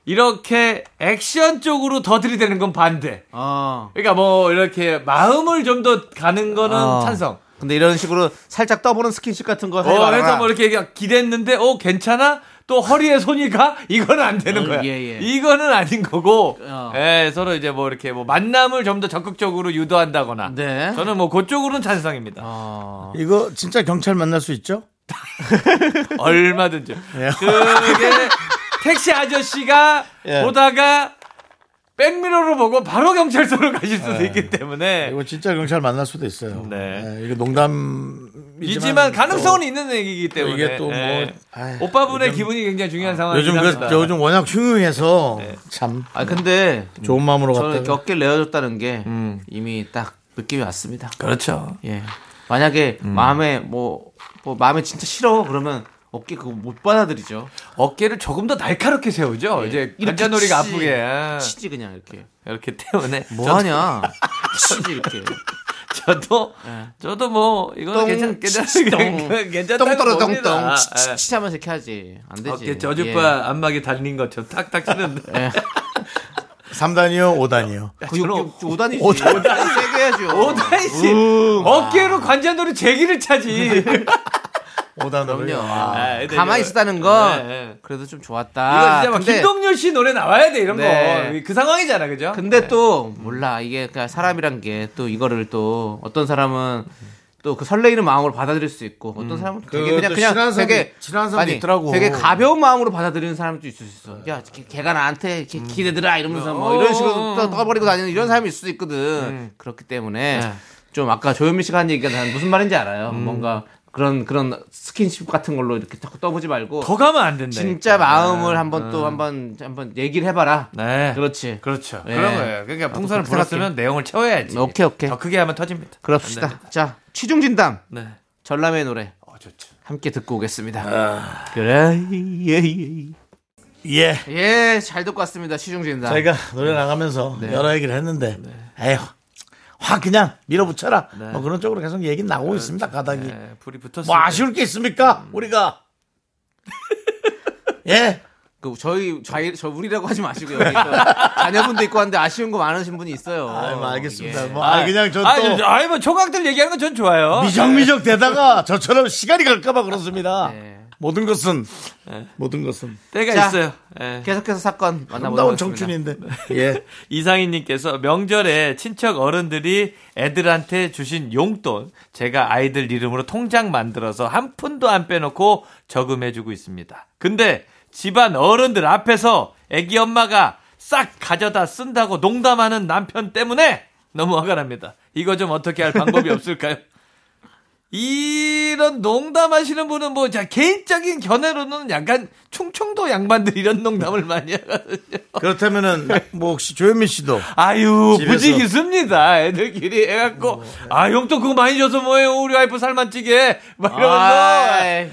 S3: 이렇게 액션 쪽으로 더 들이대는 건 반대.
S2: 어.
S3: 그러니까 뭐 이렇게 마음을 좀 더 가는 거는
S2: 어.
S3: 찬성.
S2: 근데 이런 식으로 살짝 떠보는 스킨십 같은 거 하지
S3: 어. 그래서 뭐 이렇게 기댔는데 어 괜찮아? 또 허리에 손이 가? 이거는 안 되는
S2: 어,
S3: 거야.
S2: 예, 예.
S3: 이거는 아닌 거고.
S2: 어.
S3: 예, 서로 이제 뭐 이렇게 뭐 만남을 좀 더 적극적으로 유도한다거나.
S2: 네.
S3: 저는 뭐 그쪽으로는 찬성입니다.
S2: 어.
S1: 이거 진짜 경찰 만날 수 있죠?
S3: 얼마든지.
S1: 예.
S3: 그게 택시 아저씨가
S1: 예.
S3: 보다가 백미러로 보고 바로 경찰서로 가실 수도 있기 때문에
S1: 이거 진짜 경찰 만날 수도 있어요.
S3: 네.
S1: 이거 농담이지만
S3: 이지만 가능성은 있는 얘기이기
S1: 또
S3: 때문에
S1: 이게 또뭐
S3: 예.
S1: 아휴,
S3: 오빠분의
S1: 요즘-
S3: 기분이 굉장히 중요한 상황이긴
S1: 요즘 그. 요즘 워낙 흉흉해서
S3: 네.
S2: 참아 근데
S1: 좋은 마음으로
S2: 저는 어깨를 내어줬다는 게
S3: 음.
S2: 이미 딱 느낌이 왔습니다.
S3: 그렇죠.
S2: 예. 만약에
S3: 음.
S2: 마음에 뭐, 뭐 마음에 진짜 싫어 그러면 어깨 그거 못 받아들이죠.
S3: 어깨를 조금 더 날카롭게 세우죠.
S2: 예.
S3: 이제 관자놀이가. 아프게 아,
S2: 치지 그냥 이렇게.
S3: 이렇게 때문에
S2: 뭐
S3: 저도-
S2: 하냐? 치지 이렇게.
S3: 저도
S2: 예.
S3: 저도 뭐 이거는
S2: 똥,
S3: 괜찮 괜찮
S2: 똥,
S3: 괜찮다고
S2: 똥떨어
S3: 봅니다.
S2: 똥똥
S3: 아,
S2: 치치 하면서 이렇게 하지. 안 되지.
S3: 어깨 저주파 안마기 달린 것처럼 탁탁 치는데
S2: 예. 예.
S1: 3단이요, 5단이요.
S2: 그 요- 요- 오단이지.
S1: 오단.
S2: 오단이 세게 해야죠.
S3: 오다이 씨 어깨로 관자놀이 제기를 차지.
S1: 5단으로요.
S2: 그럼요.
S3: 아, 근데
S2: 가만히
S3: 이거-
S2: 있었다는 건
S3: 네, 네.
S2: 그래도 좀
S3: 이거
S2: 좋았다.
S3: 진짜 막
S2: 근데,
S3: 김동률 씨 노래 나와야 돼 이런
S2: 네.
S3: 거. 그 상황이잖아, 그죠?
S2: 근데 또 몰라 이게 그냥 사람이란 게 또 이거를 또 어떤 사람은 또 그 설레이는 마음으로 받아들일 수 있고 어떤 사람은 되게
S1: 그
S2: 그냥
S1: 또
S2: 그냥
S1: 친한 사람-
S2: 되게
S1: 친한 사람도 있더라고.
S2: 되게 가벼운 마음으로 받아들이는 사람도 있을 수 있어. 야 걔- 걔가 나한테 이렇게 기대더라 이러면서 뭐 이런 식으로 또 떠버리고 다니는 이런 사람이 있을 수도 있거든. 그렇기 때문에
S3: 네.
S2: 좀 아까 조현민 씨가 한 얘기가 난 무슨 말인지 알아요. 뭔가 그런 그런 스킨십 같은 걸로 이렇게 자꾸 떠보지 말고
S3: 더 가면 안 된다.
S2: 진짜 마음을 한번 또 한번 한번 얘기를 해봐라.
S3: 네.
S2: 그렇지.
S3: 그렇죠.
S2: 예.
S3: 그런 거예요. 그러니까 풍선을 불었으면 내용을 채워야지.
S2: 오케이, 오케이.
S3: 더 크게 하면 터집니다.
S2: 그럽시다.
S3: 됩니다.
S2: 자 취중 진담
S3: 네.
S2: 전람의 노래
S3: 어, 좋죠.
S2: 함께 듣고 오겠습니다. 그래 예 예
S1: 예.
S2: 예, 잘 듣고 왔습니다. 취중 진담.
S1: 저희가 노래 나가면서
S2: 네.
S1: 여러 얘기를 했는데, 에휴, 확 그냥 밀어붙여라.
S3: 네.
S1: 뭐 그런 쪽으로 계속 얘기 나오고 있습니다, 가닥이.
S3: 네, 불이 붙었을
S1: 뭐
S3: 때.
S1: 아쉬울 게 있습니까? 우리가. 예.
S2: 그 저희 저희 저 우리라고 하지 마시고요. 자녀분도 있고 한데 아쉬운 거 많으신 분이 있어요.
S1: 아, 뭐 알겠습니다.
S2: 예.
S1: 뭐, 아, 그냥 저 또.
S3: 아니, 저- 아니, 뭐, 총각들 얘기하는 건 전 좋아요.
S1: 미적미적 되다가 저처럼 시간이 갈까봐 그렇습니다.
S2: 네.
S1: 모든 것은, 모든 것은.
S3: 때가
S2: 자,
S3: 있어요. 예.
S2: 계속해서 사건 만나보도록
S1: 아름다운
S2: 하겠습니다.
S1: 청춘인데. 예.
S3: 이상희님께서 명절에 친척 어른들이 애들한테 주신 용돈 제가 아이들 이름으로 통장 만들어서 한 푼도 안 빼놓고 저금해주고 있습니다. 근데 집안 어른들 앞에서 애기 엄마가 싹 가져다 쓴다고 농담하는 남편 때문에 너무 화가 납니다. 이거 좀 어떻게 할 방법이 없을까요? 이런 농담하시는 분은 뭐, 자, 개인적인 견해로는 약간 충청도 양반들 이런 농담을 많이 하거든요.
S1: 그렇다면은, 뭐 혹시 조현민 씨도.
S3: 아유. 부지기습니다. 애들끼리 해갖고, 아, 용돈 그거 많이 줘서 뭐예요? 우리 와이프 살만 찌게. 막
S2: 아이,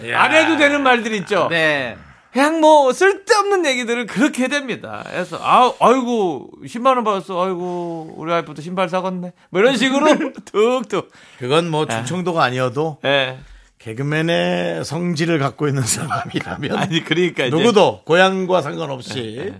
S3: 이러면서, 안 해도 되는 말들 있죠.
S2: 네.
S3: 그냥 뭐, 쓸데없는 얘기들을 그렇게 됩니다. 그래서, 아, 아이고, 10만원 받았어. 아이고, 우리 와이프도 신발 사갔네. 뭐 이런 식으로 툭툭.
S1: 그건 뭐 충청도가 아니어도
S3: 예.
S1: 개그맨의 성질을 갖고 있는 사람이라면
S3: 아니, 그러니까 이제.
S1: 누구도 고향과 상관없이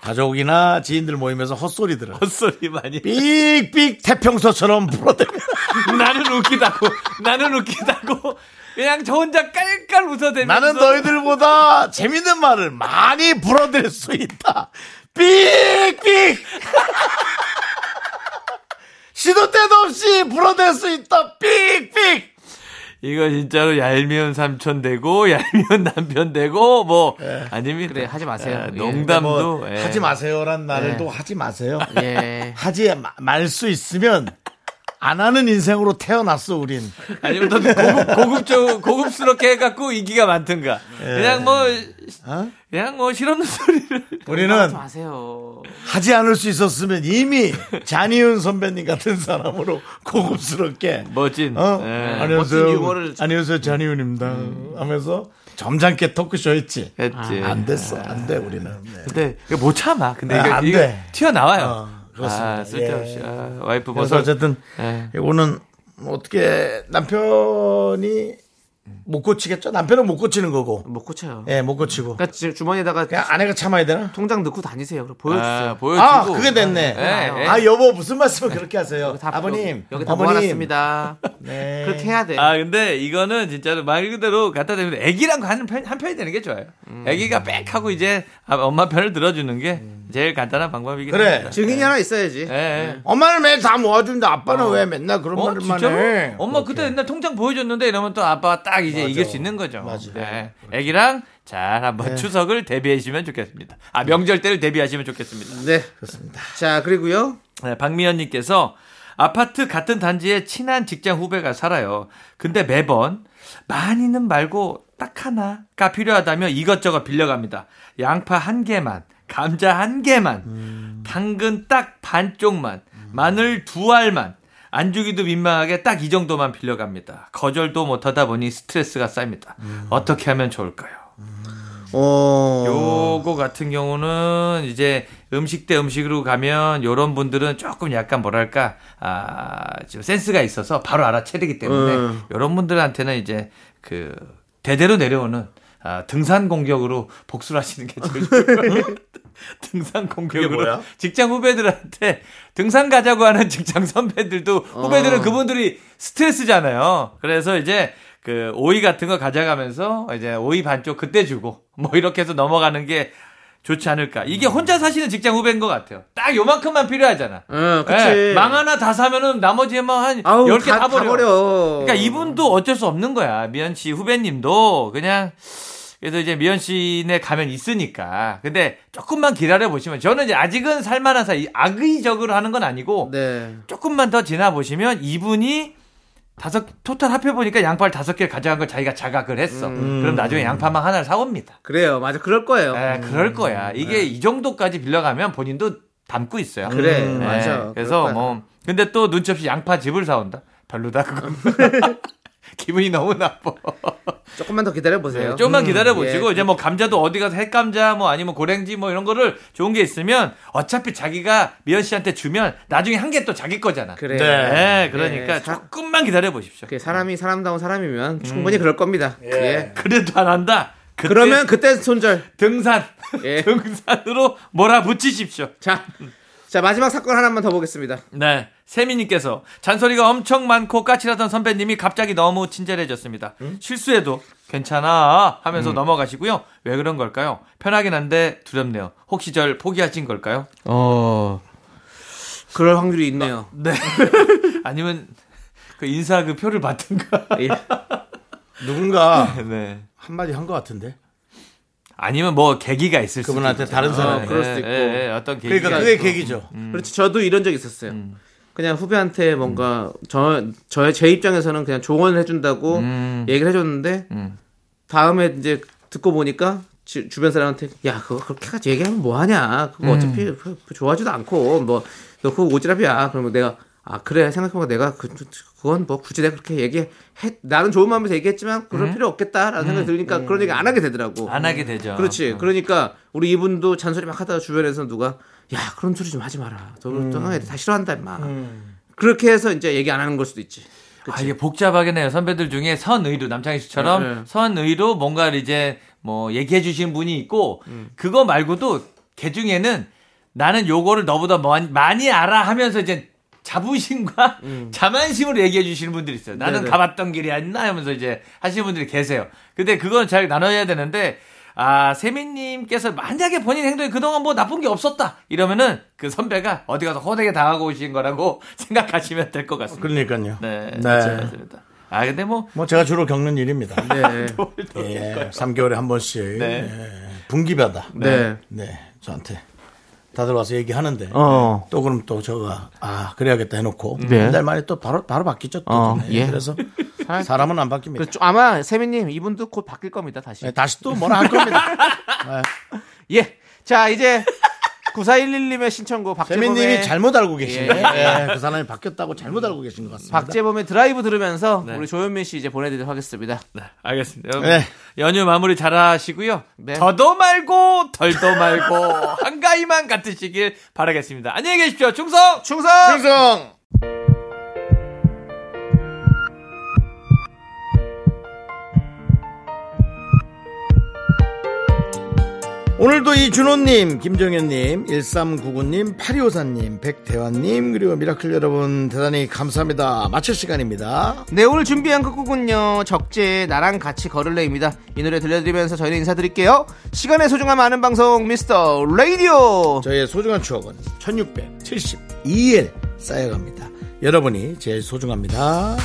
S1: 가족이나 지인들 모임에서 헛소리들을
S3: 헛소리 많이.
S1: 삑삑 태평소처럼 불어대면
S3: 나는 웃기다고. 나는 웃기다고. 그냥 저 혼자 깔깔 웃어대면서.
S1: 나는 너희들보다 재밌는 말을 많이 불어댈 수 있다. 삑삑 시도 때도 없이 불어댈 수 있다. 삑삑
S3: 이거 진짜로 얄미운 삼촌 되고 얄미운 남편 되고 뭐 아닙니다.
S2: 그래, 하지 마세요.
S3: 예,
S2: 예.
S3: 농담도
S1: 뭐
S3: 예.
S1: 하지 마세요란 말을
S2: 네.
S1: 또 하지 마세요.
S2: 예.
S1: 하지 말 수 있으면 안 하는 인생으로 태어났어 우린.
S3: 아니면 더 고급 고급적 고급스럽게 해갖고 인기가 많든가. 그냥 뭐
S1: 어?
S3: 그냥 뭐 실없는 소리를.
S1: 우리는
S2: 하지 마세요.
S1: 하지 않을 수 있었으면 이미 잔이은 선배님 같은 사람으로 고급스럽게
S3: 멋진.
S1: 어?
S3: 예.
S1: 안녕하세요.
S2: 멋진 유머를
S1: 안녕하세요. 잔이은입니다. 하면서 점잖게 토크쇼 했지.
S3: 했지.
S1: 안 됐어. 안 돼, 우리는. 네.
S3: 근데 못 참아. 근데
S1: 아,
S3: 이거,
S1: 안
S3: 이거
S1: 돼.
S3: 튀어나와요.
S1: 어, 그렇습니다.
S3: 아, 쓸데없이.
S1: 예.
S3: 아, 와이프 벗어.
S1: 어쨌든
S3: 예.
S1: 이거는 뭐 어떻게 남편이 못 고치겠죠? 남편은 못 고치는 거고.
S2: 못 고쳐요.
S1: 예, 못 고치고.
S2: 그러니까 지금 주머니에다가
S1: 그냥 아내가 참아야 되나?
S2: 통장 넣고 다니세요. 그럼 보여주세요.
S3: 아, 보여주고.
S1: 아, 그게 됐네.
S3: 예, 예.
S1: 아, 여보, 무슨 말씀을 그렇게 하세요?
S2: 다
S1: 아버님.
S2: 여기, 여기 다
S1: 어머님.
S2: 모아놨습니다.
S1: 네.
S2: 그렇게 해야 돼.
S3: 아, 근데 이거는 진짜로 말 그대로 갖다 대면 애기랑 하는 편, 한 편이 되는 게 좋아요.
S1: 음.
S3: 애기가 빽 하고 이제 아, 엄마 편을 들어주는 게 제일 간단한 방법이긴
S1: 그래.
S3: 합니다.
S2: 증인이 하나 있어야지.
S3: 예, 예.
S1: 엄마는 매일 다 모아주는데 아빠는 왜 맨날 그런
S3: 어,
S1: 말만
S3: 진짜로?
S1: 해?
S3: 엄마 그때 옛날 통장 보여줬는데 이러면 또 아빠가 딱 이제
S1: 맞아.
S3: 이길 수 있는 거죠.
S1: 맞아.
S3: 네. 애기랑 잘 한번 추석을 대비하시면 좋겠습니다. 아, 명절 때를 대비하시면 좋겠습니다.
S2: 네. 그렇습니다. 자, 그리고요.
S3: 네, 박미연님께서 아파트 같은 단지에 친한 직장 후배가 살아요. 근데 매번 많이는 말고 딱 하나가 필요하다며 이것저것 빌려갑니다. 양파 한 개만, 감자 한 개만, 당근 딱 반쪽만, 마늘 두 알만. 안 주기도 민망하게 딱 이 정도만 빌려갑니다. 거절도 못하다 보니 스트레스가 쌓입니다. 어떻게 하면 좋을까요?
S2: 어.
S3: 요거 같은 경우는 이제 음식 대 음식으로 가면 요런 분들은 조금 약간 뭐랄까 아, 좀 센스가 있어서 바로 알아채리기 때문에
S2: 음.
S3: 요런 분들한테는 이제 그 대대로 내려오는 아, 등산 공격으로 복수를 하시는 게 제일 좋아요. 등산 공격으로
S1: 뭐야?
S3: 직장 후배들한테 등산 가자고 하는 직장 선배들도 후배들은
S2: 어.
S3: 그분들이 스트레스잖아요. 그래서 이제 그 오이 같은 거 가져가면서 이제 오이 반쪽 그때 주고 뭐 이렇게 해서 넘어가는 게 좋지 않을까. 이게 혼자 사시는 직장 후배인 것 같아요. 딱 요만큼만 필요하잖아.
S2: 응, 그치.
S3: 예, 망 하나 다 사면은 나머지만 한
S2: 아우,
S3: 10개
S2: 다,
S3: 다,
S2: 다
S3: 버려.
S2: 버려.
S3: 그러니까 이분도 어쩔 수 없는 거야. 미연 씨 후배님도 그냥 그래서 이제 미연 씨네 가면 있으니까. 근데 조금만 기다려 보시면 저는 이제 아직은 살만한 사이 악의적으로 하는 건 아니고
S2: 네.
S3: 조금만 더 지나 보시면 이분이 다섯 토탈 합해 보니까 양파를 다섯 개를 가져간 걸 자기가 자각을 했어. 그럼 나중에 양파만 하나를 사옵니다.
S2: 그래요. 맞아. 그럴 거예요.
S3: 에, 그럴 거야. 이게 이 정도까지 빌려가면 본인도 담고 있어요.
S2: 그래.
S3: 네,
S2: 맞아.
S3: 그래서. 뭐 근데 또 눈치 없이 양파 즙을 사온다. 별로다 그거. 기분이 너무 나빠.
S2: 조금만 더 기다려 보세요.
S3: 네, 좀만 기다려 보시고
S2: 예.
S3: 이제 뭐 감자도 어디 가서 핵감자 뭐 아니면 고랭지 뭐 이런 거를 좋은 게 있으면 어차피 자기가 미연 씨한테 주면 나중에 한 개 또 자기 거잖아.
S2: 그래.
S3: 네, 그러니까
S2: 네, 사-
S3: 조금만 기다려 보십시오.
S2: 사람이 사람다운 사람이면 충분히 그럴 겁니다. 예.
S3: 그래도 안 한다. 그때
S2: 그러면 그때 손절.
S3: 등산
S2: 예.
S3: 등산으로 몰아붙이십시오.
S2: 자, 자 마지막 사건 하나만 더 보겠습니다.
S3: 네. 세미님께서 잔소리가 엄청 많고 까칠하던 선배님이 갑자기 너무 친절해졌습니다. 실수해도 괜찮아 하면서 넘어가시고요. 왜 그런 걸까요? 편하긴 한데 두렵네요. 혹시 절 포기하신 걸까요?
S2: 어, 그럴 확률이 있네요.
S3: 네. 아니면 그 인사 그 표를 받든가.
S2: 예.
S1: 누군가
S3: 네.
S1: 한마디 한 것 같은데.
S3: 아니면 뭐 계기가 있을 수
S1: 그분한테 다른 사람이.
S2: 그럴 수도 있고.
S3: 어떤 계기가
S1: 그러니까 그게
S3: 있고.
S1: 계기죠.
S2: 그렇지. 저도 이런 적 있었어요. 그냥 후배한테 뭔가 저 저의 제 입장에서는 그냥 조언을 해준다고
S3: 음.
S2: 얘기를 해줬는데
S3: 음.
S2: 다음에 이제 듣고 보니까 지- 주변 사람한테 야 그거 그렇게까지 얘기하면 뭐 하냐 그거
S3: 음.
S2: 어차피 그- 그 좋아하지도 않고 뭐 너 그거 오지랖이야 그러면 내가 아 그래 생각해보면 내가 그, 그건 뭐 굳이 내가 그렇게 얘기해 나는 좋은 마음에서 얘기했지만 그럴 필요 없겠다라는 생각이 들으니까 그런 얘기 안 하게 되더라고
S3: 음. 안 하게 되죠.
S2: 그렇지
S3: 어.
S2: 그러니까 우리 이분도 잔소리 막 하다가 주변에서 누가 야 그런 소리 좀 하지 마라 너
S3: 음.
S2: 또 애들 다 싫어한다 임마 그렇게 해서 이제 얘기 안 하는 걸 수도 있지
S3: 아, 이게 복잡하긴 해요. 선배들 중에 선의로, 남창희 씨처럼
S2: 네, 네.
S3: 선의로 뭔가를 이제 뭐 얘기해 주신 분이 있고, 그거 말고도 걔 중에는 나는 요거를 너보다 많이 알아 하면서 이제 자부심과 자만심으로 얘기해 주시는 분들이 있어요. 나는
S2: 음. 네네.
S3: 가봤던 길이 아니나 하면서 이제 하시는 분들이 계세요. 근데 그건 잘 나눠야 되는데, 아, 세민님께서 만약에 본인 행동이 그동안 뭐 나쁜 게 없었다. 이러면은 그 선배가 어디 가서 호되게 당하고 오신 거라고 생각하시면 될 것 같습니다.
S1: 그러니까요.
S3: 네,
S1: 네.
S3: 맞습니다. 아 근데 뭐
S1: 뭐 제가 주로 겪는 일입니다.
S2: 네.
S1: 예, 3개월에 한 번씩
S3: 네.
S1: 예, 분기마다
S2: 네.
S1: 네, 저한테 다들 와서 얘기하는데
S2: 어.
S1: 또 그럼 또 저가 아 그래야겠다 해놓고
S2: 네.
S1: 한달 만에 또 바로 바로 바뀌죠. 또
S2: 어,
S1: 네,
S2: 예.
S1: 그래서 사람은 안 바뀝니다.
S2: 그, 좀 아마 세민님 이분도 곧 바뀔 겁니다 다시
S1: 네, 다시 또 뭐라 할 겁니다.
S2: 예. 자, 이제 9411님의 신청곡 박재범의
S1: 세민님이 잘못 알고 계시네.
S2: 예.
S1: 예, 그 사람이 바뀌었다고 잘못 알고 계신 것 같습니다.
S2: 박재범의 드라이브 들으면서
S3: 네.
S2: 우리 조현민 씨 이제 보내드리도록 하겠습니다.
S3: 네, 알겠습니다. 여러분,
S1: 네.
S3: 연휴 마무리 잘 하시고요.
S2: 네.
S3: 더도 말고 덜도 말고 한가위만 같으시길 바라겠습니다. 안녕히 계십시오. 충성!
S2: 충성!
S1: 충성! 오늘도 이준호님, 김정현님, 1399님, 8254님, 백대환님, 그리고 미라클 여러분 대단히 감사합니다. 마칠 시간입니다.
S2: 네, 오늘 준비한 끝곡은요. 적재의 나랑 같이 걸을래입니다. 이 노래 들려드리면서 저희는 인사드릴게요. 시간의 소중함 아는 방송 미스터 라디오.
S1: 저의 소중한 추억은 1672일 쌓여갑니다. 여러분이 제일 소중합니다.